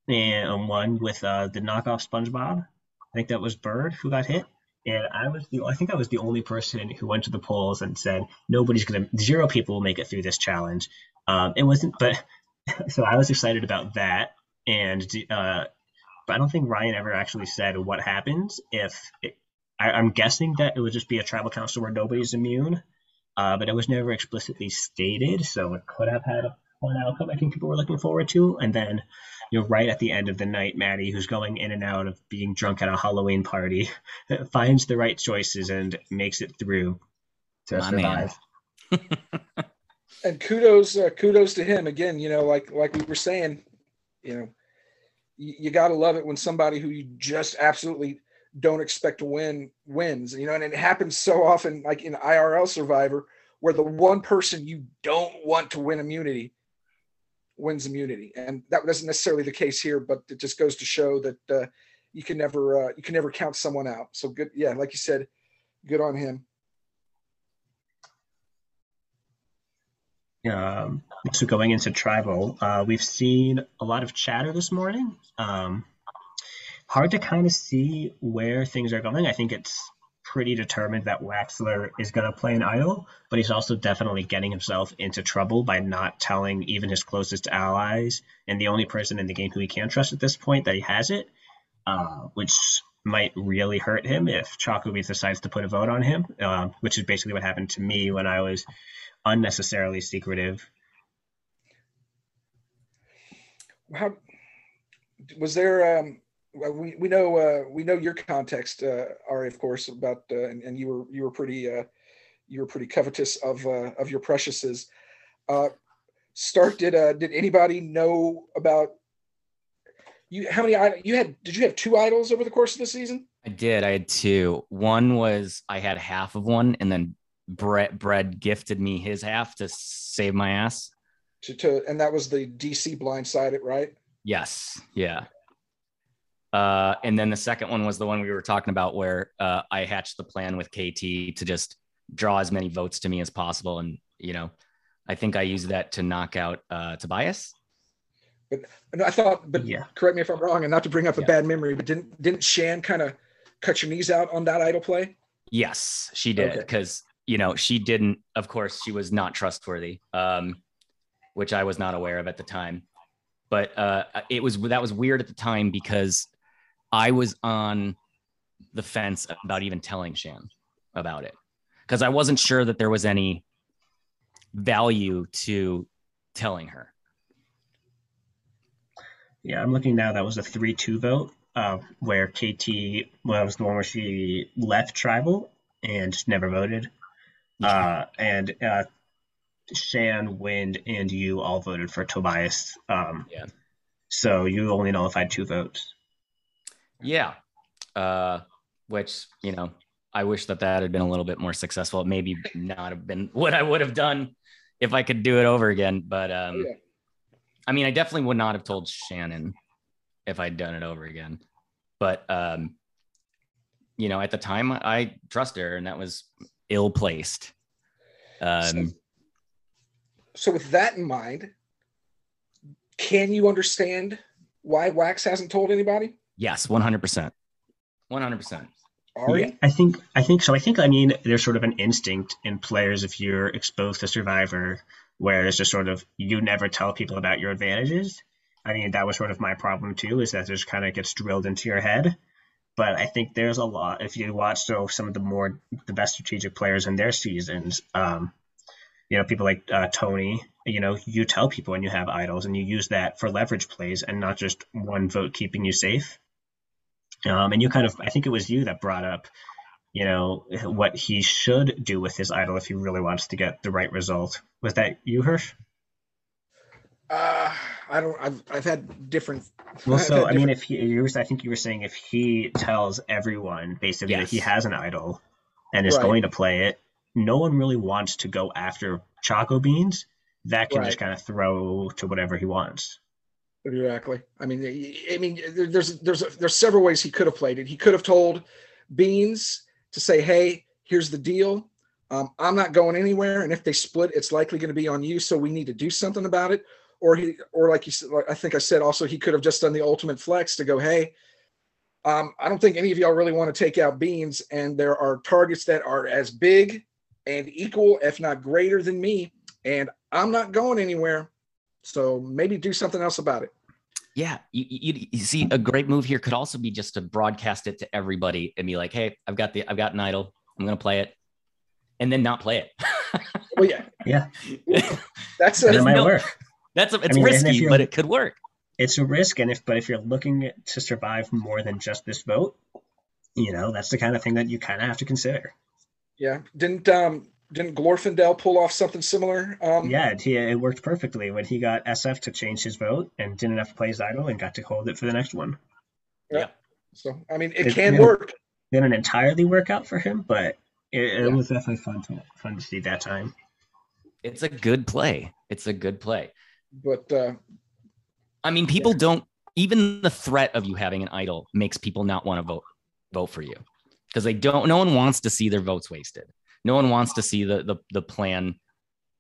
and one with uh, the knockoff SpongeBob I think that was Bird who got hit. And I was the I think I was the only person who went to the polls and said nobody's gonna zero people will make it through this challenge. Um, it wasn't, but so I was excited about that. And uh, but I don't think Ryan ever actually said what happens if it, I, am guessing that it would just be a tribal council where nobody's immune. Uh, but it was never explicitly stated, so it could have had a outcome. I think people were looking forward to. And then you know, right at the end of the night, Maddie, who's going in and out of being drunk at a Halloween party, finds the right choices and makes it through to My survive. and kudos, uh, kudos to him again. You know, like like we were saying, you know, you, you got to love it when somebody who you just absolutely don't expect to win wins. You know, and it happens so often, like in IRL Survivor, where the one person you don't want to win immunity wins immunity, and that wasn't necessarily the case here. But it just goes to show that uh, you can never uh, you can never count someone out. So good, yeah, like you said, good on him. Um, so going into tribal, uh, we've seen a lot of chatter this morning. Um, hard to kind of see where things are going. I think it's pretty determined that Waxler is going to play an idol, but he's also definitely getting himself into trouble by not telling even his closest allies and the only person in the game who he can trust at this point that he has it, uh, which might really hurt him if Beans decides to put a vote on him, uh, which is basically what happened to me when I was unnecessarily secretive. How was there? Um, we we know uh, we know your context, uh, Ari, of course, about uh, and, and you were you were pretty uh, you were pretty covetous of uh, of your preciouses. Uh, Stark, did uh, did anybody know about you? How many you had? Did you have two idols over the course of the season? I did. I had two. One was I had half of one, and then Brett Bread gifted me his half to save my ass. To, to and that was the DC blindsided, right? Yes. Yeah. Uh, and then the second one was the one we were talking about where uh, I hatched the plan with KT to just draw as many votes to me as possible. And, you know, I think I used that to knock out uh, Tobias. But I thought, but yeah. correct me if I'm wrong, and not to bring up a yeah. bad memory, but didn't didn't Shan kind of cut your knees out on that idol play? Yes, she did because you know, she didn't, of course, she was not trustworthy, um, which I was not aware of at the time. But uh, it was that was weird at the time because I was on the fence about even telling Shan about it because I wasn't sure that there was any value to telling her. Yeah, I'm looking now. That was a 3 2 vote uh, where KT well, was the one where she left tribal and never voted. Uh, and uh, Shan, Wind, and you all voted for Tobias. Um, yeah. So you only nullified two votes. Yeah. Uh, which, you know, I wish that that had been a little bit more successful. It Maybe not have been what I would have done if I could do it over again. But um, yeah. I mean, I definitely would not have told Shannon if I'd done it over again. But um, you know, at the time, I trust her, and that was ill placed. Um, so, so, with that in mind, can you understand why Wax hasn't told anybody? Yes, one hundred percent, one hundred percent. Yeah, I think I think so. I think I mean there's sort of an instinct in players if you're exposed to Survivor, where it's just sort of you never tell people about your advantages. I mean that was sort of my problem too, is that just kind of gets drilled into your head but I think there's a lot. If you watch so some of the more the best strategic players in their seasons, um, you know, people like uh, Tony, you know, you tell people when you have idols and you use that for leverage plays and not just one vote keeping you safe. Um, and you kind of, I think it was you that brought up, you know, what he should do with his idol if he really wants to get the right result. Was that you, Hersh? Uh, I don't. I've I've had different. Well, so different... I mean, if he, you were, I think you were saying if he tells everyone basically yes. that he has an idol and is right. going to play it, no one really wants to go after Choco Beans. That can right. just kind of throw to whatever he wants. Exactly. I mean, I mean, there's there's there's several ways he could have played it. He could have told Beans to say, "Hey, here's the deal. Um, I'm not going anywhere, and if they split, it's likely going to be on you. So we need to do something about it." or he or like you said i think i said also he could have just done the ultimate flex to go hey um, i don't think any of y'all really want to take out beans and there are targets that are as big and equal if not greater than me and i'm not going anywhere so maybe do something else about it. Yeah you, you, you see a great move here could also be just to broadcast it to everybody and be like hey i've got the i've got an idol. I'm gonna play it. And then not play it. Well yeah. Yeah. That's a, might no, work. That's a, it's I mean, risky, but it could work. It's a risk, and if but if you're looking to survive more than just this vote, you know that's the kind of thing that you kind of have to consider. Yeah, didn't um didn't Glorfindel pull off something similar? Um, Yeah, it, it worked perfectly when he got SF to change his vote and didn't have to play his idol and got to hold it for the next one. Yeah. So I mean, it It- can yeah. work. Didn't entirely work out for him, but it, it Yeah. was definitely fun to fun to see that time. It's a good play. It's a good play. But uh, I mean, people don't even the threat of you having an idol makes people not want to vote vote for you because they don't. No one wants to see their votes wasted. No one wants to see the the the plan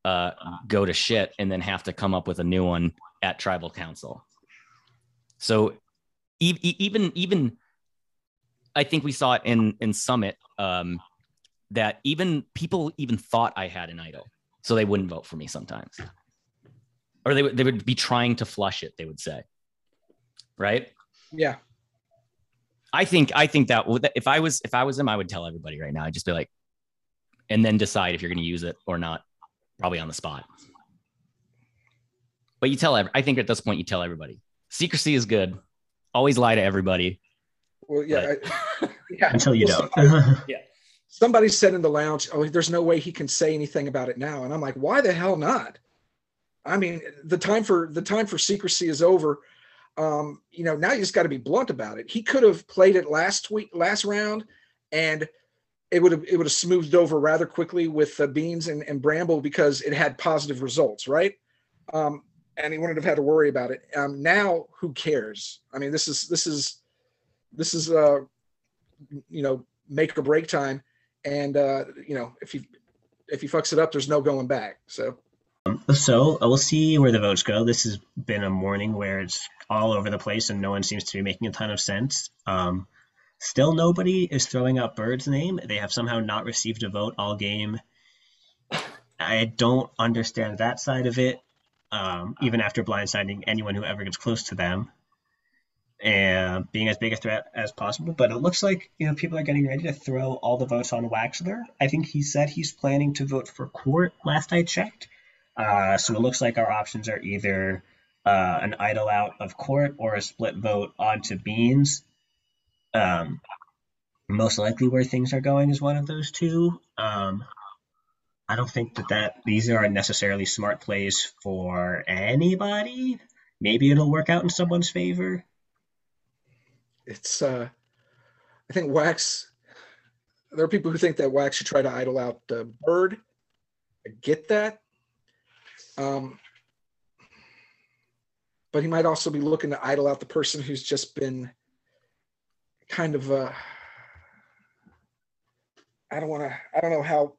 uh, go to shit and then have to come up with a new one at tribal council. So e- even even I think we saw it in in Summit um, that even people even thought I had an idol, so they wouldn't vote for me sometimes or they would they would be trying to flush it. They would say, right? yeah, I think I think that if I was if I was him, I would tell everybody right now. I'd just be like, and then decide if you're going to use it or not, probably on the spot. But you tell every, I think at this point you tell everybody. Secrecy is good. Always lie to everybody. well, yeah, I, yeah. Until you Well, don't. Yeah. Somebody said in the lounge, "Oh, there's no way he can say anything about it now," and I'm like, "Why the hell not?" I mean, the time for the time for secrecy is over. Um, you know, now you just got to be blunt about it. He could have played it last week, last round, and it would have it would have smoothed over rather quickly with uh, Beans and, and Bramble because it had positive results, right? Um, and he wouldn't have had to worry about it. Um, now, who cares? I mean, this is this is this is uh, you know make or break time and uh, you know if he if he fucks it up, there's no going back. So So uh, we'll see where the votes go. This has been a morning where it's all over the place and no one seems to be making a ton of sense. Um, still, nobody is throwing out Bird's name. They have somehow not received a vote all game. I don't understand that side of it. Um, even after blindsiding anyone who ever gets close to them and being as big a threat as possible. But it looks like you know people are getting ready to throw all the votes on Waxler. I think he said he's planning to vote for Court. Last I checked. Uh, so it looks like our options are either uh, an idol out of court or a split vote onto Beans. Um, most likely where things are going is one of those two. Um, I don't think that, that these are necessarily smart plays for anybody. Maybe it'll work out in someone's favor. it's uh, I think Wax. There are people who think that Wax should try to idol out Bird. I get that. Um, but he might also be looking to idol out the person who's just been kind of uh I don't want to I don't know how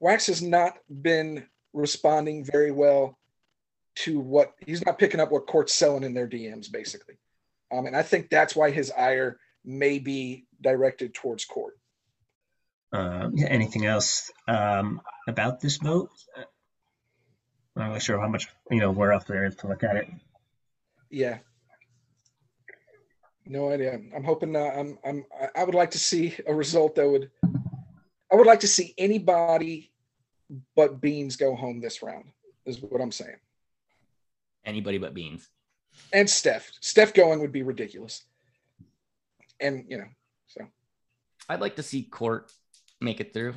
Wax has not been responding very well to what he's not picking up what court's selling in their DMs basically. Um, and I think that's why his ire may be directed towards court. Um, anything else um, about this vote? I'm not really sure how much you know where else there is to look at it. Yeah. No idea. I'm hoping. Uh, I'm. I'm. I- I would like to see a result that would. I would like to see anybody, but Beans go home this round. Is what I'm saying. Anybody but Beans. And Steph. Steph going would be ridiculous. And you know. So I'd like to see Court make it through.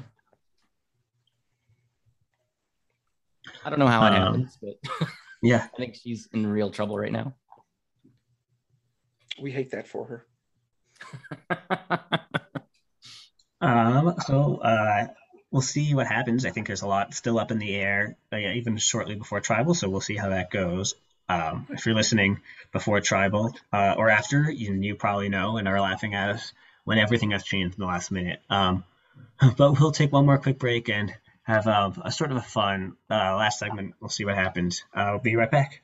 I don't know how it Um, happens, but Yeah, I think she's in real trouble right now. We hate that for her. Um, so uh, we'll see what happens. I think there's a lot still up in the air, uh, yeah, even shortly before tribal. So we'll see how that goes. Um, if you're listening before tribal uh, or after, you, you probably know and are laughing at us when everything has changed in the last minute. Um, but we'll take one more quick break and have um, a sort of a fun uh, last segment. We'll see what happens. Uh, we'll be right back.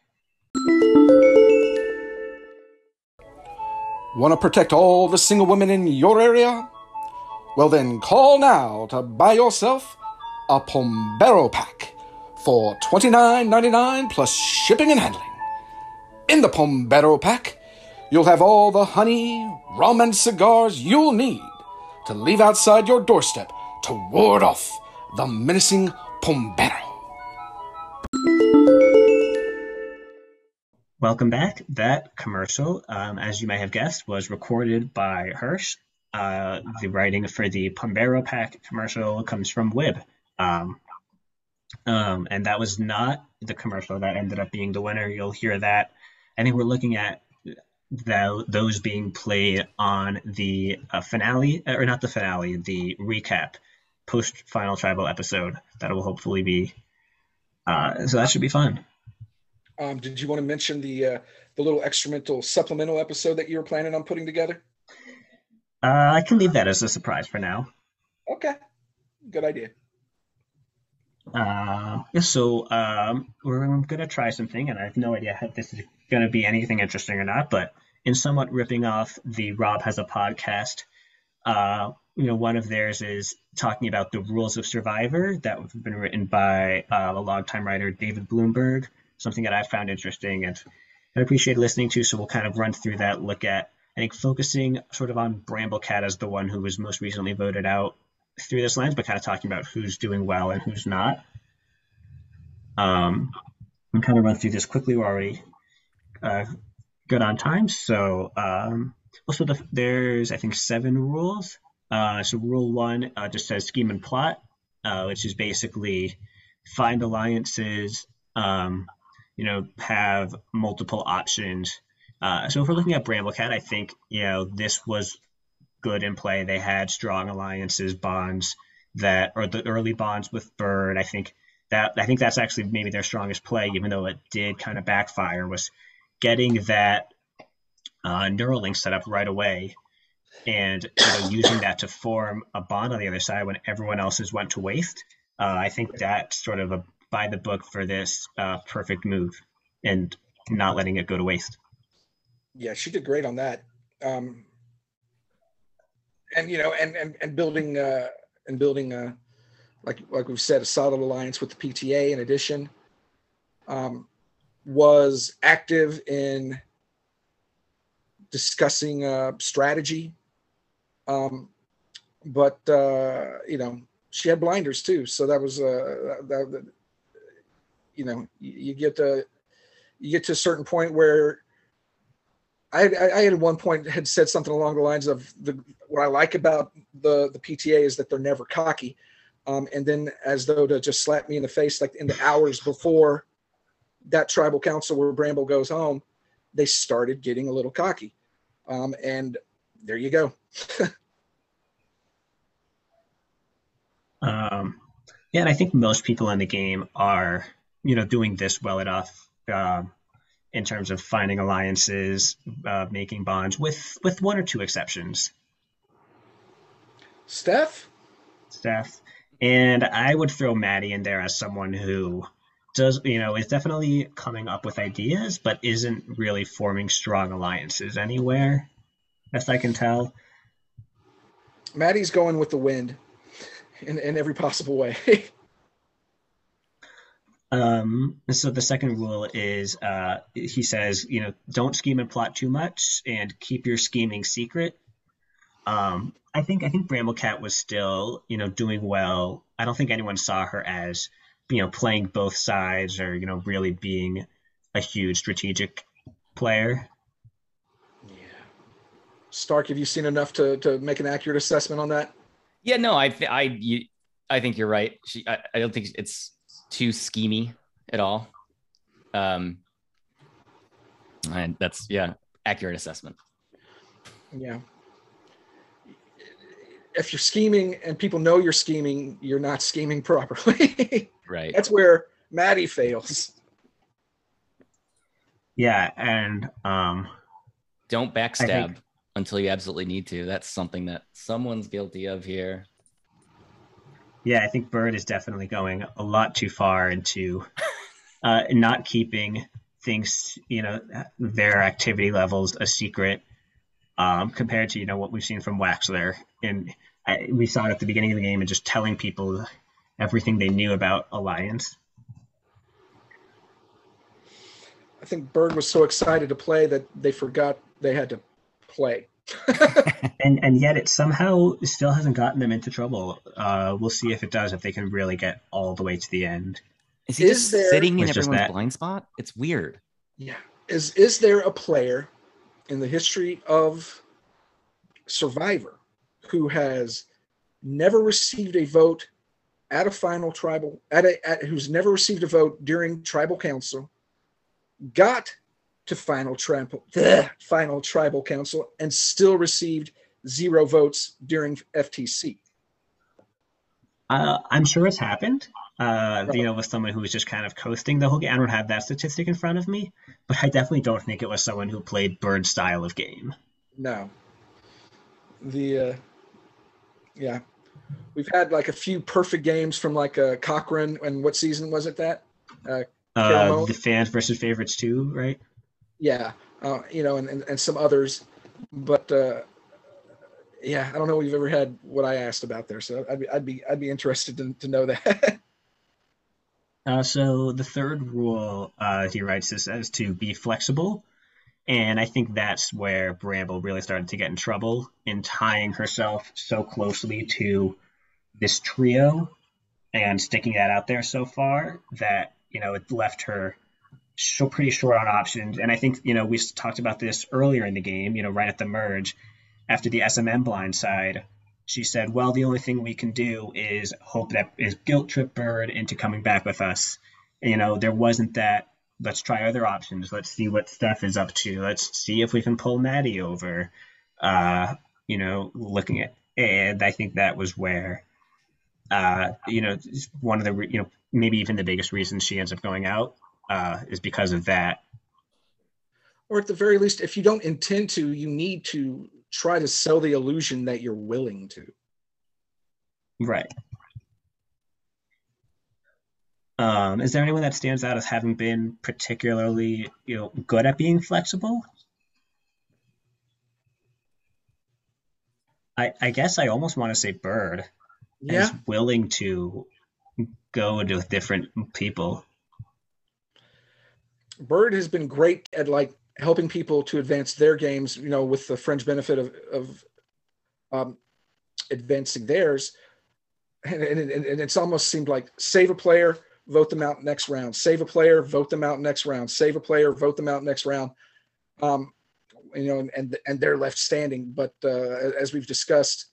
Want to protect all the single women in your area? Well, then call now to buy yourself a Pombero pack for $29.99 plus shipping and handling. In the Pombero pack, you'll have all the honey, rum, and cigars you'll need to leave outside your doorstep to ward off the menacing Pombero. Welcome back. That commercial, um, as you may have guessed, was recorded by Hersh. Uh, the writing for the Pombero Pack commercial comes from Wibb. Um, um, and that was not the commercial that ended up being the winner. You'll hear that. I think we're looking at tho- those being played on the uh, finale, or not the finale, the recap post final tribal episode. That will hopefully be. Uh, so that should be fun. Um, did you want to mention the uh, the little experimental supplemental episode that you were planning on putting together? Uh, I can leave that as a surprise for now. Okay, good idea. Uh, so um, we're going to try something, and I have no idea if this is going to be anything interesting or not. But in somewhat ripping off the Rob has a podcast, uh, you know, one of theirs is talking about the rules of Survivor that have been written by uh, a longtime writer, David Bloomberg. Something that I found interesting and I appreciate listening to. So we'll kind of run through that, look at I think focusing sort of on Bramblecat as the one who was most recently voted out through this lens, but kind of talking about who's doing well and who's not. Um, I'm kind of run through this quickly. We're already uh, good on time. So um, also the, there's I think seven rules. Uh, so rule one uh, just says scheme and plot, uh, which is basically find alliances, um, you know, have multiple options uh, so if we're looking at Bramblecat, I think you know this was good in play. They had strong alliances, bonds that, or the early bonds with Bird. I think that I think that's actually maybe their strongest play, even though it did kind of backfire. Was getting that uh, Neuralink set up right away, and you know, using that to form a bond on the other side when everyone else's went to waste. Uh, I think that's sort of a by the book for this uh, perfect move, and not letting it go to waste yeah, she did great on that. Um, and you know, and and and building uh, and building uh, like like we've said, a solid alliance with the PTA. In addition, um, was active in discussing uh, strategy. Um, but uh, you know, she had blinders too, so that was uh, that you know, you, get to you get to a certain point where I, I, at one point had said something along the lines of the what I like about the the PTA is that they're never cocky, um, and then as though to just slap me in the face, like in the hours before that tribal council where Bramble goes home, they started getting a little cocky, um, and there you go. um, yeah, and I think most people in the game are you know doing this well enough. Um, in terms of finding alliances, uh, making bonds, with with one or two exceptions. Steph. Steph, and I would throw Maddie in there as someone who does, you know, is definitely coming up with ideas, but isn't really forming strong alliances anywhere, best I can tell. Maddie's going with the wind in, in every possible way. Um, so the second rule is uh, he says, you know, don't scheme and plot too much and keep your scheming secret. Um, I think I think Bramblecat was still, you know, doing well. I don't think anyone saw her as, you know, playing both sides or, you know, really being a huge strategic player. Yeah. Stark, have you seen enough to, to make an accurate assessment on that? Yeah, no, I th- I you, I think you're right. She, I, I don't think it's too schemy at all. Um, and that's yeah, accurate assessment. Yeah. If you're scheming and people know you're scheming, you're not scheming properly. right. That's where Maddie fails. Yeah, and um, don't backstab think, until you absolutely need to. That's something that someone's guilty of here. Yeah, I think Bird is definitely going a lot too far into uh, not keeping things, you know, their activity levels a secret um, compared to, you know, what we've seen from Waxler. And I, we saw it at the beginning of the game and just telling people everything they knew about Alliance. I think Bird was so excited to play that they forgot they had to play. And and yet it somehow still hasn't gotten them into trouble. Uh, we'll see if it does if they can really get all the way to the end. Is he is just there, sitting in everyone's blind spot? It's weird. Yeah. Is is there a player in the history of Survivor who has never received a vote at a final tribal at a at, who's never received a vote during tribal council got to final tribal final tribal council and still received zero votes during FTC. Uh, I'm sure it's happened. Uh, you know, with someone who was just kind of coasting the whole game. I don't have that statistic in front of me, but I definitely don't think it was someone who played Bird style of game. No. The uh, yeah, we've had like a few perfect games from like uh, Cochran. And what season was it that? Uh, uh, the fans versus favorites too, right? Yeah, uh, you know, and, and, and some others, but uh, yeah, I don't know if you've ever had what I asked about there, so I'd be I'd be I'd be interested to, to know that. uh, so the third rule, uh, he writes this as to be flexible, and I think that's where Bramble really started to get in trouble in tying herself so closely to this trio and sticking that out there so far that you know it left her so pretty short on options. And I think you know we talked about this earlier in the game, you know, right at the merge after the SMM blind side, she said, "Well, the only thing we can do is hope that is guilt trip Bird into coming back with us." You know, there wasn't that. Let's try other options. Let's see what Steph is up to. Let's see if we can pull Maddie over. Uh, you know, looking at, and I think that was where, uh, you know, one of the, you know, maybe even the biggest reason she ends up going out uh, is because of that. Or at the very least, if you don't intend to, you need to try to sell the illusion that you're willing to. Right. Um, is there anyone that stands out as having been particularly, you know, good at being flexible? I, I guess I almost want to say Bird. Yeah. Is willing to go into different people. Bird has been great at like helping people to advance their games, you know, with the fringe benefit of, of um, advancing theirs. And, and, and, it's almost seemed like save a player, vote them out next round, save a player, vote them out next round, save a player, vote them out next round. Um, you know, and, and they're left standing. But uh, as we've discussed,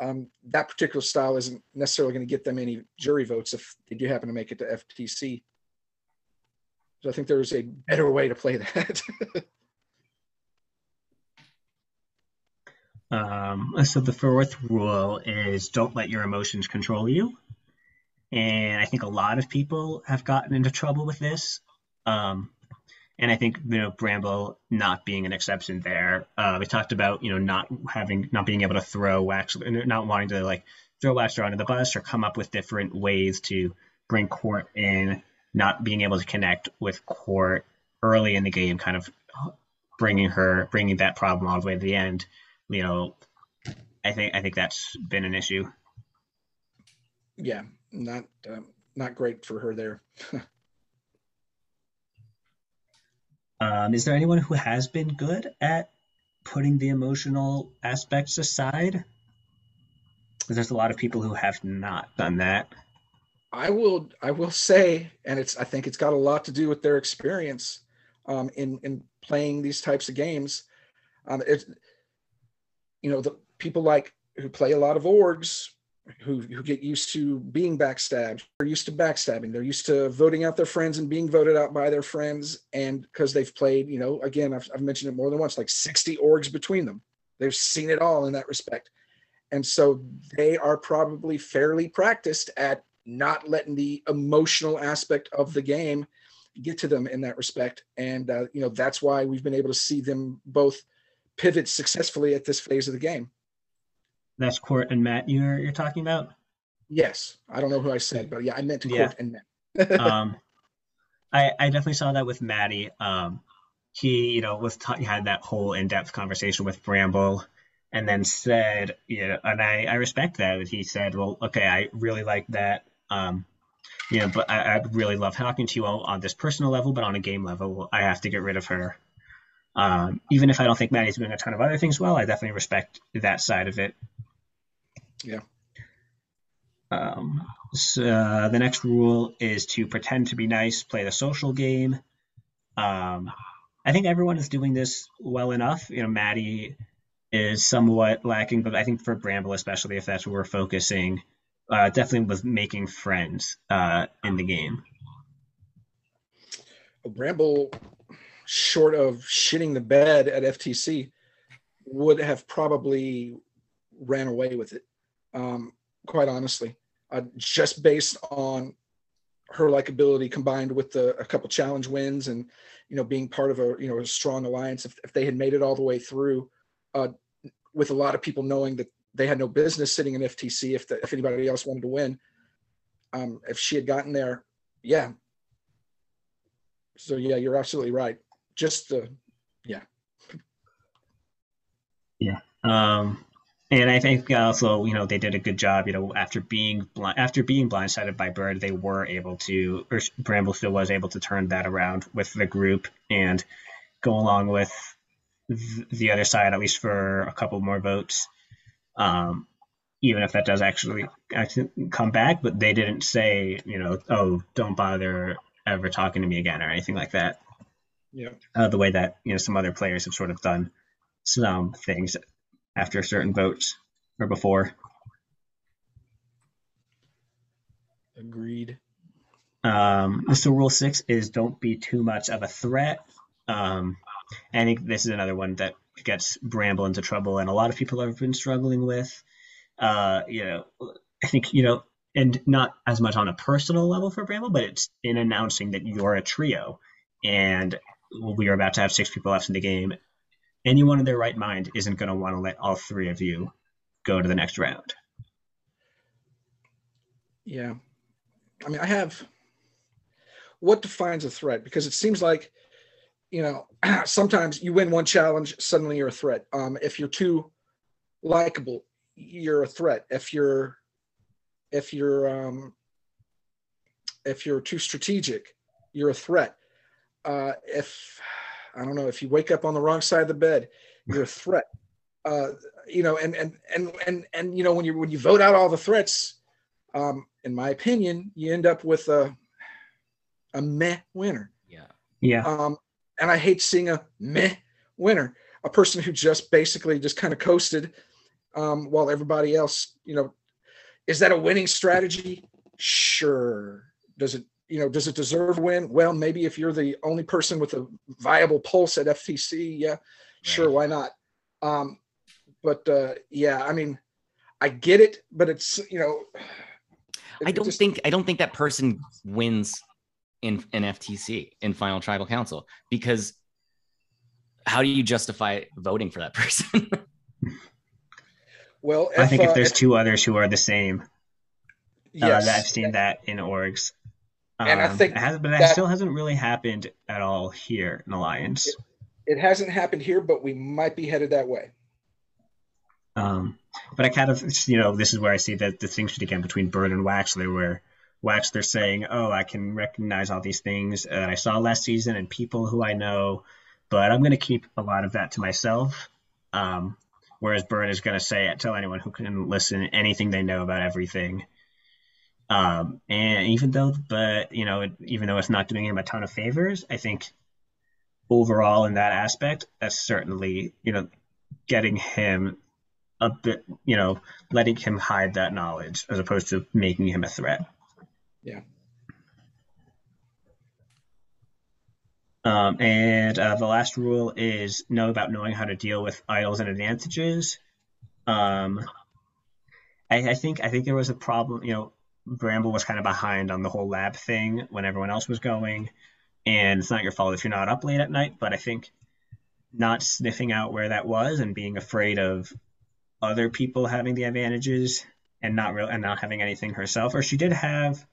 um, that particular style isn't necessarily going to get them any jury votes if they do happen to make it to FTC. So I think there's a better way to play that. um, so the fourth rule is don't let your emotions control you. And I think a lot of people have gotten into trouble with this. Um, and I think you know Bramble not being an exception there. Uh, we talked about you know not having not being able to throw wax, not wanting to like throw Waxter under the bus or come up with different ways to bring Court in not being able to connect with Court early in the game, kind of bringing her, bringing that problem all the way to the end. You know, I think I think that's been an issue. Yeah, not um, not great for her there. um, is there anyone who has been good at putting the emotional aspects aside? Because There's a lot of people who have not done that. I will I will say, and it's I think it's got a lot to do with their experience um, in in playing these types of games. Um, it's you know the people like who play a lot of orgs who who get used to being backstabbed. They're used to backstabbing. They're used to voting out their friends and being voted out by their friends. And because they've played, you know, again, I've, I've mentioned it more than once, like 60 orgs between them. They've seen it all in that respect. And so they are probably fairly practiced at not letting the emotional aspect of the game get to them in that respect. And, uh, you know, that's why we've been able to see them both pivot successfully at this phase of the game. That's Court and Matt you're, you're talking about? Yes. I don't know who I said, but yeah, I meant to Court yeah. and Matt. um, I, I definitely saw that with Maddie. Um, he, you know, was ta- had that whole in-depth conversation with Bramble and then said, you know, and I, I respect that. He said, well, okay, I really like that um, you know, but I, I really love talking to you all on this personal level, but on a game level, I have to get rid of her. Um, even if I don't think Maddie's doing a ton of other things well, I definitely respect that side of it. Yeah. Um, so, uh, the next rule is to pretend to be nice, play the social game. Um, I think everyone is doing this well enough. You know, Maddie is somewhat lacking, but I think for Bramble, especially if that's where we're focusing, uh, definitely was making friends uh, in the game. Bramble, short of shitting the bed at FTC, would have probably ran away with it. Um, quite honestly, uh, just based on her likability combined with the a couple challenge wins and you know being part of a you know a strong alliance. If, if they had made it all the way through, uh, with a lot of people knowing that they had no business sitting in FTC if the, if anybody else wanted to win, um, if she had gotten there, yeah. So yeah, you're absolutely right. Just the yeah. Yeah. Um, and I think also, you know, they did a good job. You know, after being bl- after being blindsided by Bird, they were able to, or Bramble still was able to turn that around with the group and go along with th- the other side, at least for a couple more votes. Um, even if that does actually, actually come back, but they didn't say, you know, oh, don't bother ever talking to me again or anything like that. Yeah. Uh, the way that you know some other players have sort of done some things after certain votes or before. Agreed. Um, so rule six is don't be too much of a threat. Um, I think this is another one that gets Bramble into trouble, and a lot of people have been struggling with. Uh, you know, I think you know, and not as much on a personal level for Bramble, but it's in announcing that you're a trio, and we are about to have six people left in the game. Anyone in their right mind isn't going to want to let all three of you go to the next round. Yeah. I mean, I have what defines a threat because it seems like you know sometimes you win one challenge suddenly you're a threat. Um, if you're too likable you're a threat. If you're if you're um, if you're too strategic you're a threat. Uh, if i don't know if you wake up on the wrong side of the bed you're a threat. Uh, you know and and and and and you know when you when you vote out all the threats um, in my opinion you end up with a a meh winner. Yeah. Yeah. um, and I hate seeing a meh winner, a person who just basically just kind of coasted um, while everybody else, you know, is that a winning strategy? Sure. Does it, you know, does it deserve a win? Well, maybe if you're the only person with a viable pulse at FTC, yeah, sure, why not? Um, but uh, yeah, I mean, I get it, but it's you know, I don't just- think I don't think that person wins in in FTC in Final Tribal Council because how do you justify voting for that person? Well, I think if uh, there's two others who are the same, yes, uh, I've seen that in orgs. And I Um, think it has, but that, that- still hasn't really happened at all here in Alliance. it hasn't happened here, but we might be headed that way. Um, but I kind of, you know, this is where I see the distinction again between Bird and Waxler, where Waxler's saying, "Oh, I can recognize all these things that I saw last season and people who I know, but I'm going to keep a lot of that to myself." Um, whereas Bird is going to say, "Tell anyone who can listen anything they know about everything." Um, and even though, but you know, it, even though it's not doing him a ton of favors, I think overall in that aspect, that's certainly you know getting him a bit, you know, letting him hide that knowledge as opposed to making him a threat. Yeah. Um, and uh, the last rule is know about knowing how to deal with idols and advantages. Um, I, I think I think there was a problem. You know, Bramble was kind of behind on the whole lab thing when everyone else was going, and it's not your fault if you're not up late at night. But I think not sniffing out where that was and being afraid of other people having the advantages and not real and not having anything herself. Or she did have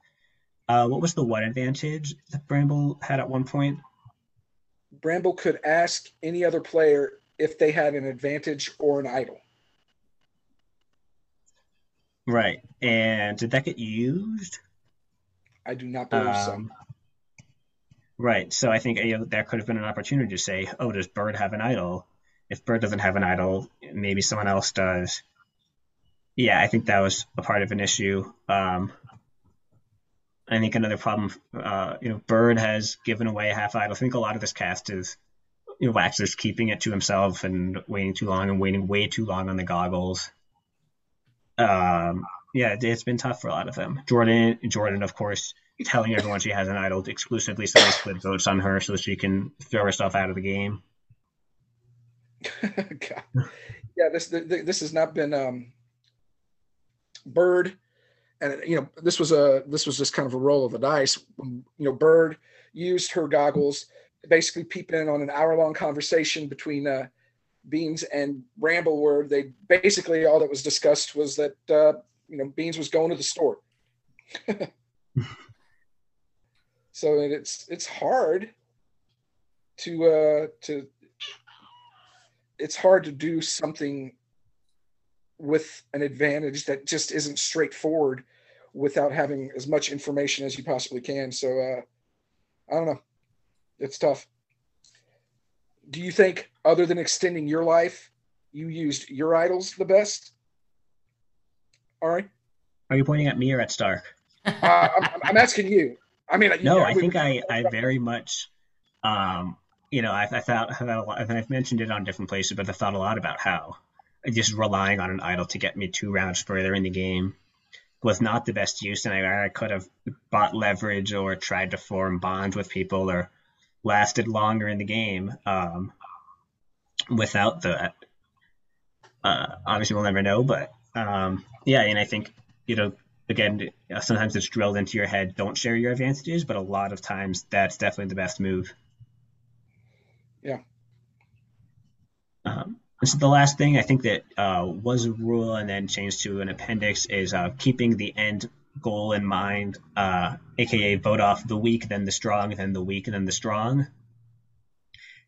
uh, what was the one advantage that Bramble had at one point? Bramble could ask any other player if they had an advantage or an idol. Right. And did that get used? I do not believe so. Um, right. So I think you know, that could have been an opportunity to say, oh, does Bird have an idol? If Bird doesn't have an idol, maybe someone else does. Yeah, I think that was a part of an issue. Um, I think another problem, uh, you know, Bird has given away half idol. I think a lot of this cast is, you know, Waxer's keeping it to himself and waiting too long and waiting way too long on the goggles. Um, yeah, it's been tough for a lot of them. Jordan, Jordan, of course, telling everyone she has an idol exclusively, so they split votes on her so she can throw herself out of the game. yeah, this this has not been um, Bird, and you know this was a this was just kind of a roll of the dice. You know, Bird used her goggles basically peep in on an hour long conversation between uh, Beans and Bramble, where they basically all that was discussed was that uh, you know Beans was going to the store. so it's it's hard to uh to it's hard to do something with an advantage that just isn't straightforward without having as much information as you possibly can. So uh i don't know. It's tough. Do you think other than extending your life you used your idols the best? All right are you pointing at me or at stark? Uh, I'm, I'm, asking you. I mean no i think i i very much um you know i, I thought i've mentioned it on different places but I've thought a lot about how just relying on an idol to get me two rounds further in the game was not the best use and I, I could have bought leverage or tried to form bonds with people or lasted longer in the game um, without that. Uh, obviously, we'll never know, but um, yeah, and I think you know, again, sometimes it's drilled into your head. Don't share your advantages, but a lot of times that's definitely the best move. Yeah. Um, this is the last thing I think that uh, was a rule and then changed to an appendix is uh, keeping the end goal in mind, uh, aka vote off the weak, then the strong, then the weak, then the strong.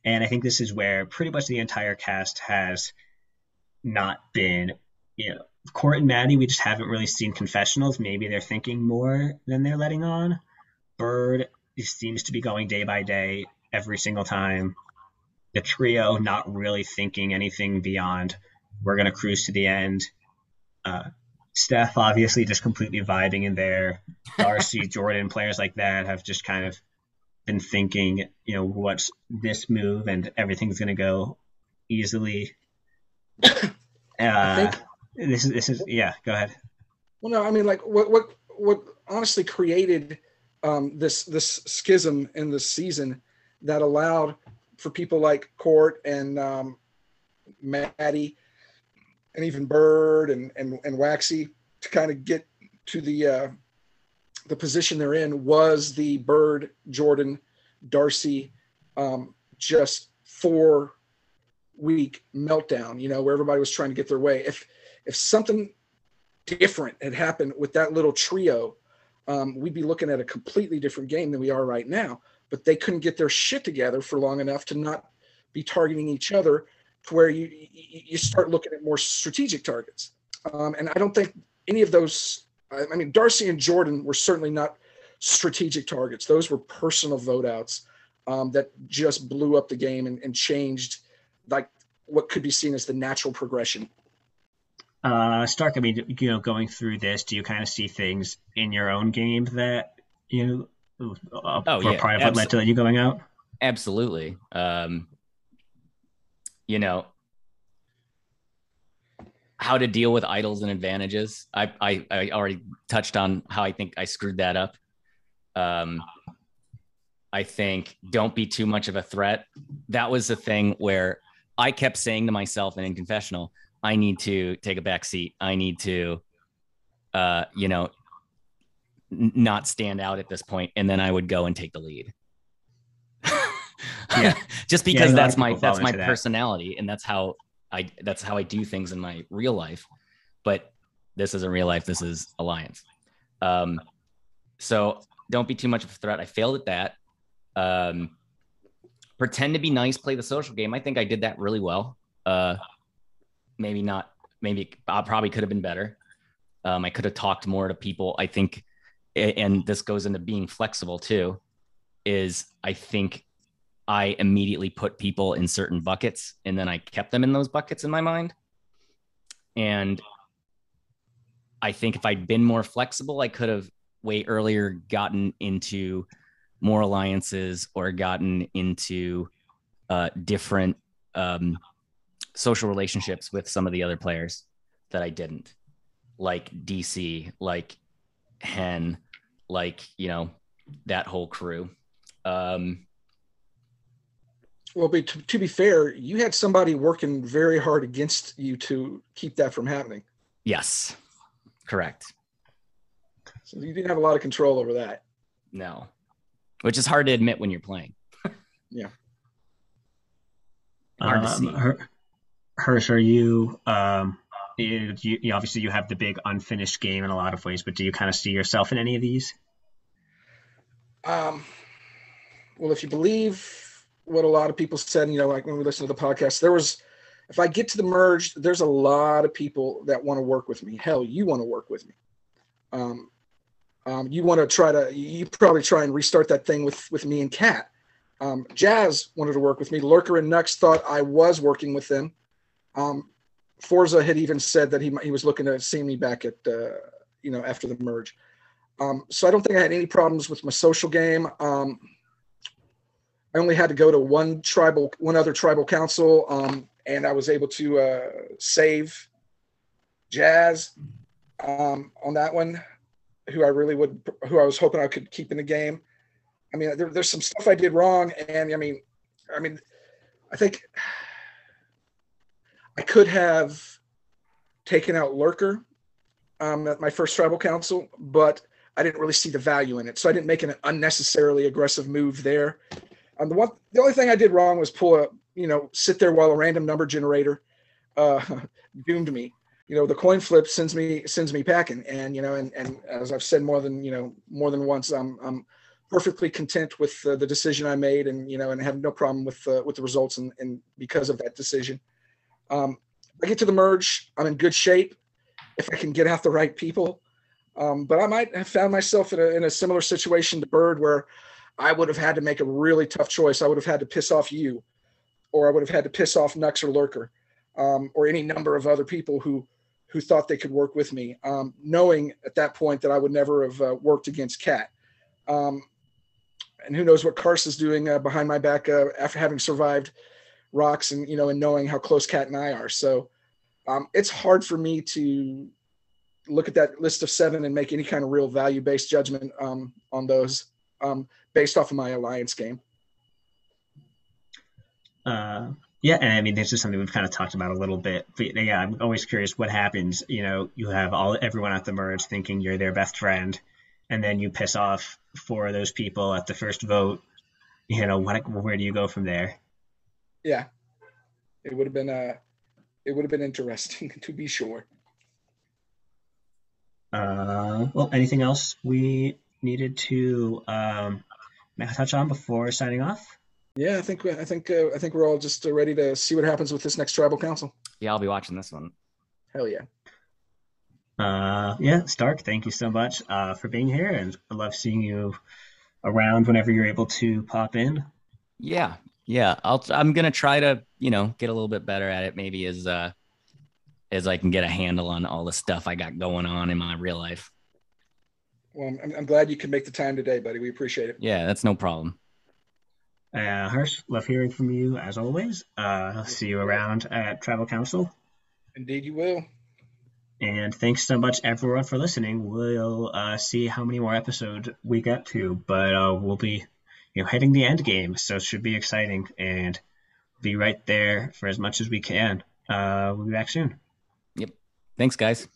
And I think this is where pretty much the entire cast has not been, you know, Court and Maddie, we just haven't really seen confessionals. Maybe they're thinking more than they're letting on. Bird seems to be going day by day every single time. The trio not really thinking anything beyond we're going to cruise to the end. Uh, Steph obviously just completely vibing in there. Darcy, Jordan, players like that have just kind of been thinking, you know, what's this move and everything's going to go easily. Uh, this is this is yeah. Go ahead. Well, no, I mean, like what what what honestly created um, this this schism in the season that allowed for people like Court and um, Maddie and even Bird and, and, and Waxy to kind of get to the uh, the position they're in was the Bird Jordan Darcy um, just four week meltdown. You know where everybody was trying to get their way. If if something different had happened with that little trio, um, we'd be looking at a completely different game than we are right now. But they couldn't get their shit together for long enough to not be targeting each other to where you you start looking at more strategic targets. Um, and I don't think any of those. I mean, Darcy and Jordan were certainly not strategic targets. Those were personal vote outs um, that just blew up the game and, and, changed like what could be seen as the natural progression. Uh, Stark, I mean, you know, going through this, do you kind of see things in your own game that you know, uh, oh, yeah, of what led to you going out? Absolutely. Um, you know, how to deal with idols and advantages. I, I, I already touched on how I think I screwed that up. Um, I think don't be too much of a threat. That was the thing where I kept saying to myself and in confessional, I need to take a back seat. I need to, uh, you know, not stand out at this point, and then I would go and take the lead. yeah, just because yeah, that's my that's my personality, that. and that's how I that's how I do things in my real life. But this isn't real life. This is alliance. Um, so don't be too much of a threat. I failed at that. Um, pretend to be nice, play the social game. I think I did that really well. Uh, maybe not. Maybe I probably could have been better. Um, I could have talked more to people. I think, and this goes into being flexible too. Is I think I immediately put people in certain buckets and then I kept them in those buckets in my mind. And I think if I'd been more flexible, I could have way earlier gotten into more alliances or gotten into uh, different um, social relationships with some of the other players that I didn't. like DC, like Hen, like you know that whole crew. Um, Well, but to, to be fair, you had somebody working very hard against you to keep that from happening. yes, correct. So you didn't have a lot of control over that. No, which is hard to admit when you're playing. Yeah hard to Um, see. Her- Hersh, are you, um, you, you obviously you have the big unfinished game in a lot of ways, but do you kind of see yourself in any of these? Um, well, if you believe what a lot of people said, you know, like when we listen to the podcast, there was, if I get to the merge, there's a lot of people that want to work with me. Hell, you want to work with me. Um, um, you want to try to, you probably try and restart that thing with with me and Kat. Um, Jazz wanted to work with me. Lurker and Nux thought I was working with them. Um, Forza had even said that he he was looking to see me back at, uh, you know, after the merge. Um, so I don't think I had any problems with my social game. Um, I only had to go to one tribal, one other tribal council, um, and I was able to uh, save Jazz um, on that one, who I really would, who I was hoping I could keep in the game. I mean, there, there's some stuff I did wrong, and I mean, I mean, I think I could have taken out Lurker um, at my first tribal council, but I didn't really see the value in it, so I didn't make an unnecessarily aggressive move there. Um, the one, the only thing I did wrong was pull a, you know, sit there while a random number generator uh, doomed me. You know, the coin flip sends me sends me packing, and you know, and and as I've said more than you know more than once, I'm I'm perfectly content with uh, the decision I made, and you know, and have no problem with uh, with the results, and, and because of that decision. Um, I get to the merge, I'm in good shape if I can get out the right people. Um, but I might have found myself in a, in a similar situation to Bird, where I would have had to make a really tough choice. I would have had to piss off you, or I would have had to piss off Nux or Lurker, um, or any number of other people who who thought they could work with me, um, knowing at that point that I would never have uh, worked against Cat. Um, and who knows what Karst is doing uh, behind my back uh, after having survived rocks and you know and knowing how close Cat and I are. So um, it's hard for me to look at that list of seven and make any kind of real value based judgment um, on those um, based off of my alliance game. Uh, yeah, and I mean, this is something we've kind of talked about a little bit. But yeah, I'm always curious what happens. You know, you have all everyone at the merge thinking you're their best friend, and then you piss off four of those people at the first vote. You know, what, where do you go from there? Yeah, it would have been uh, it would have been interesting to be sure. Uh, well, anything else we needed to um, touch on before signing off? Yeah, I think I think uh, I think we're all just uh, ready to see what happens with this next tribal council. Yeah, I'll be watching this one. Hell yeah! Uh, yeah, Stark, thank you so much uh, for being here, and I love seeing you around whenever you're able to pop in. Yeah, yeah. I'll. I'm gonna try to, you know, get a little bit better at it. Maybe as uh, as I can get a handle on all the stuff I got going on in my real life. Well, I'm, I'm glad you could make the time today, buddy. We appreciate it. Yeah, that's no problem. Uh, Hersh, love hearing from you as always. Uh, I'll see you around at Tribal Council. Indeed, you will. And thanks so much, everyone, for listening. We'll uh, see how many more episodes we get to, but uh, we'll be, you know, hitting the end game, so it should be exciting, and be right there for as much as we can. Uh, we'll be back soon. Yep. Thanks, guys.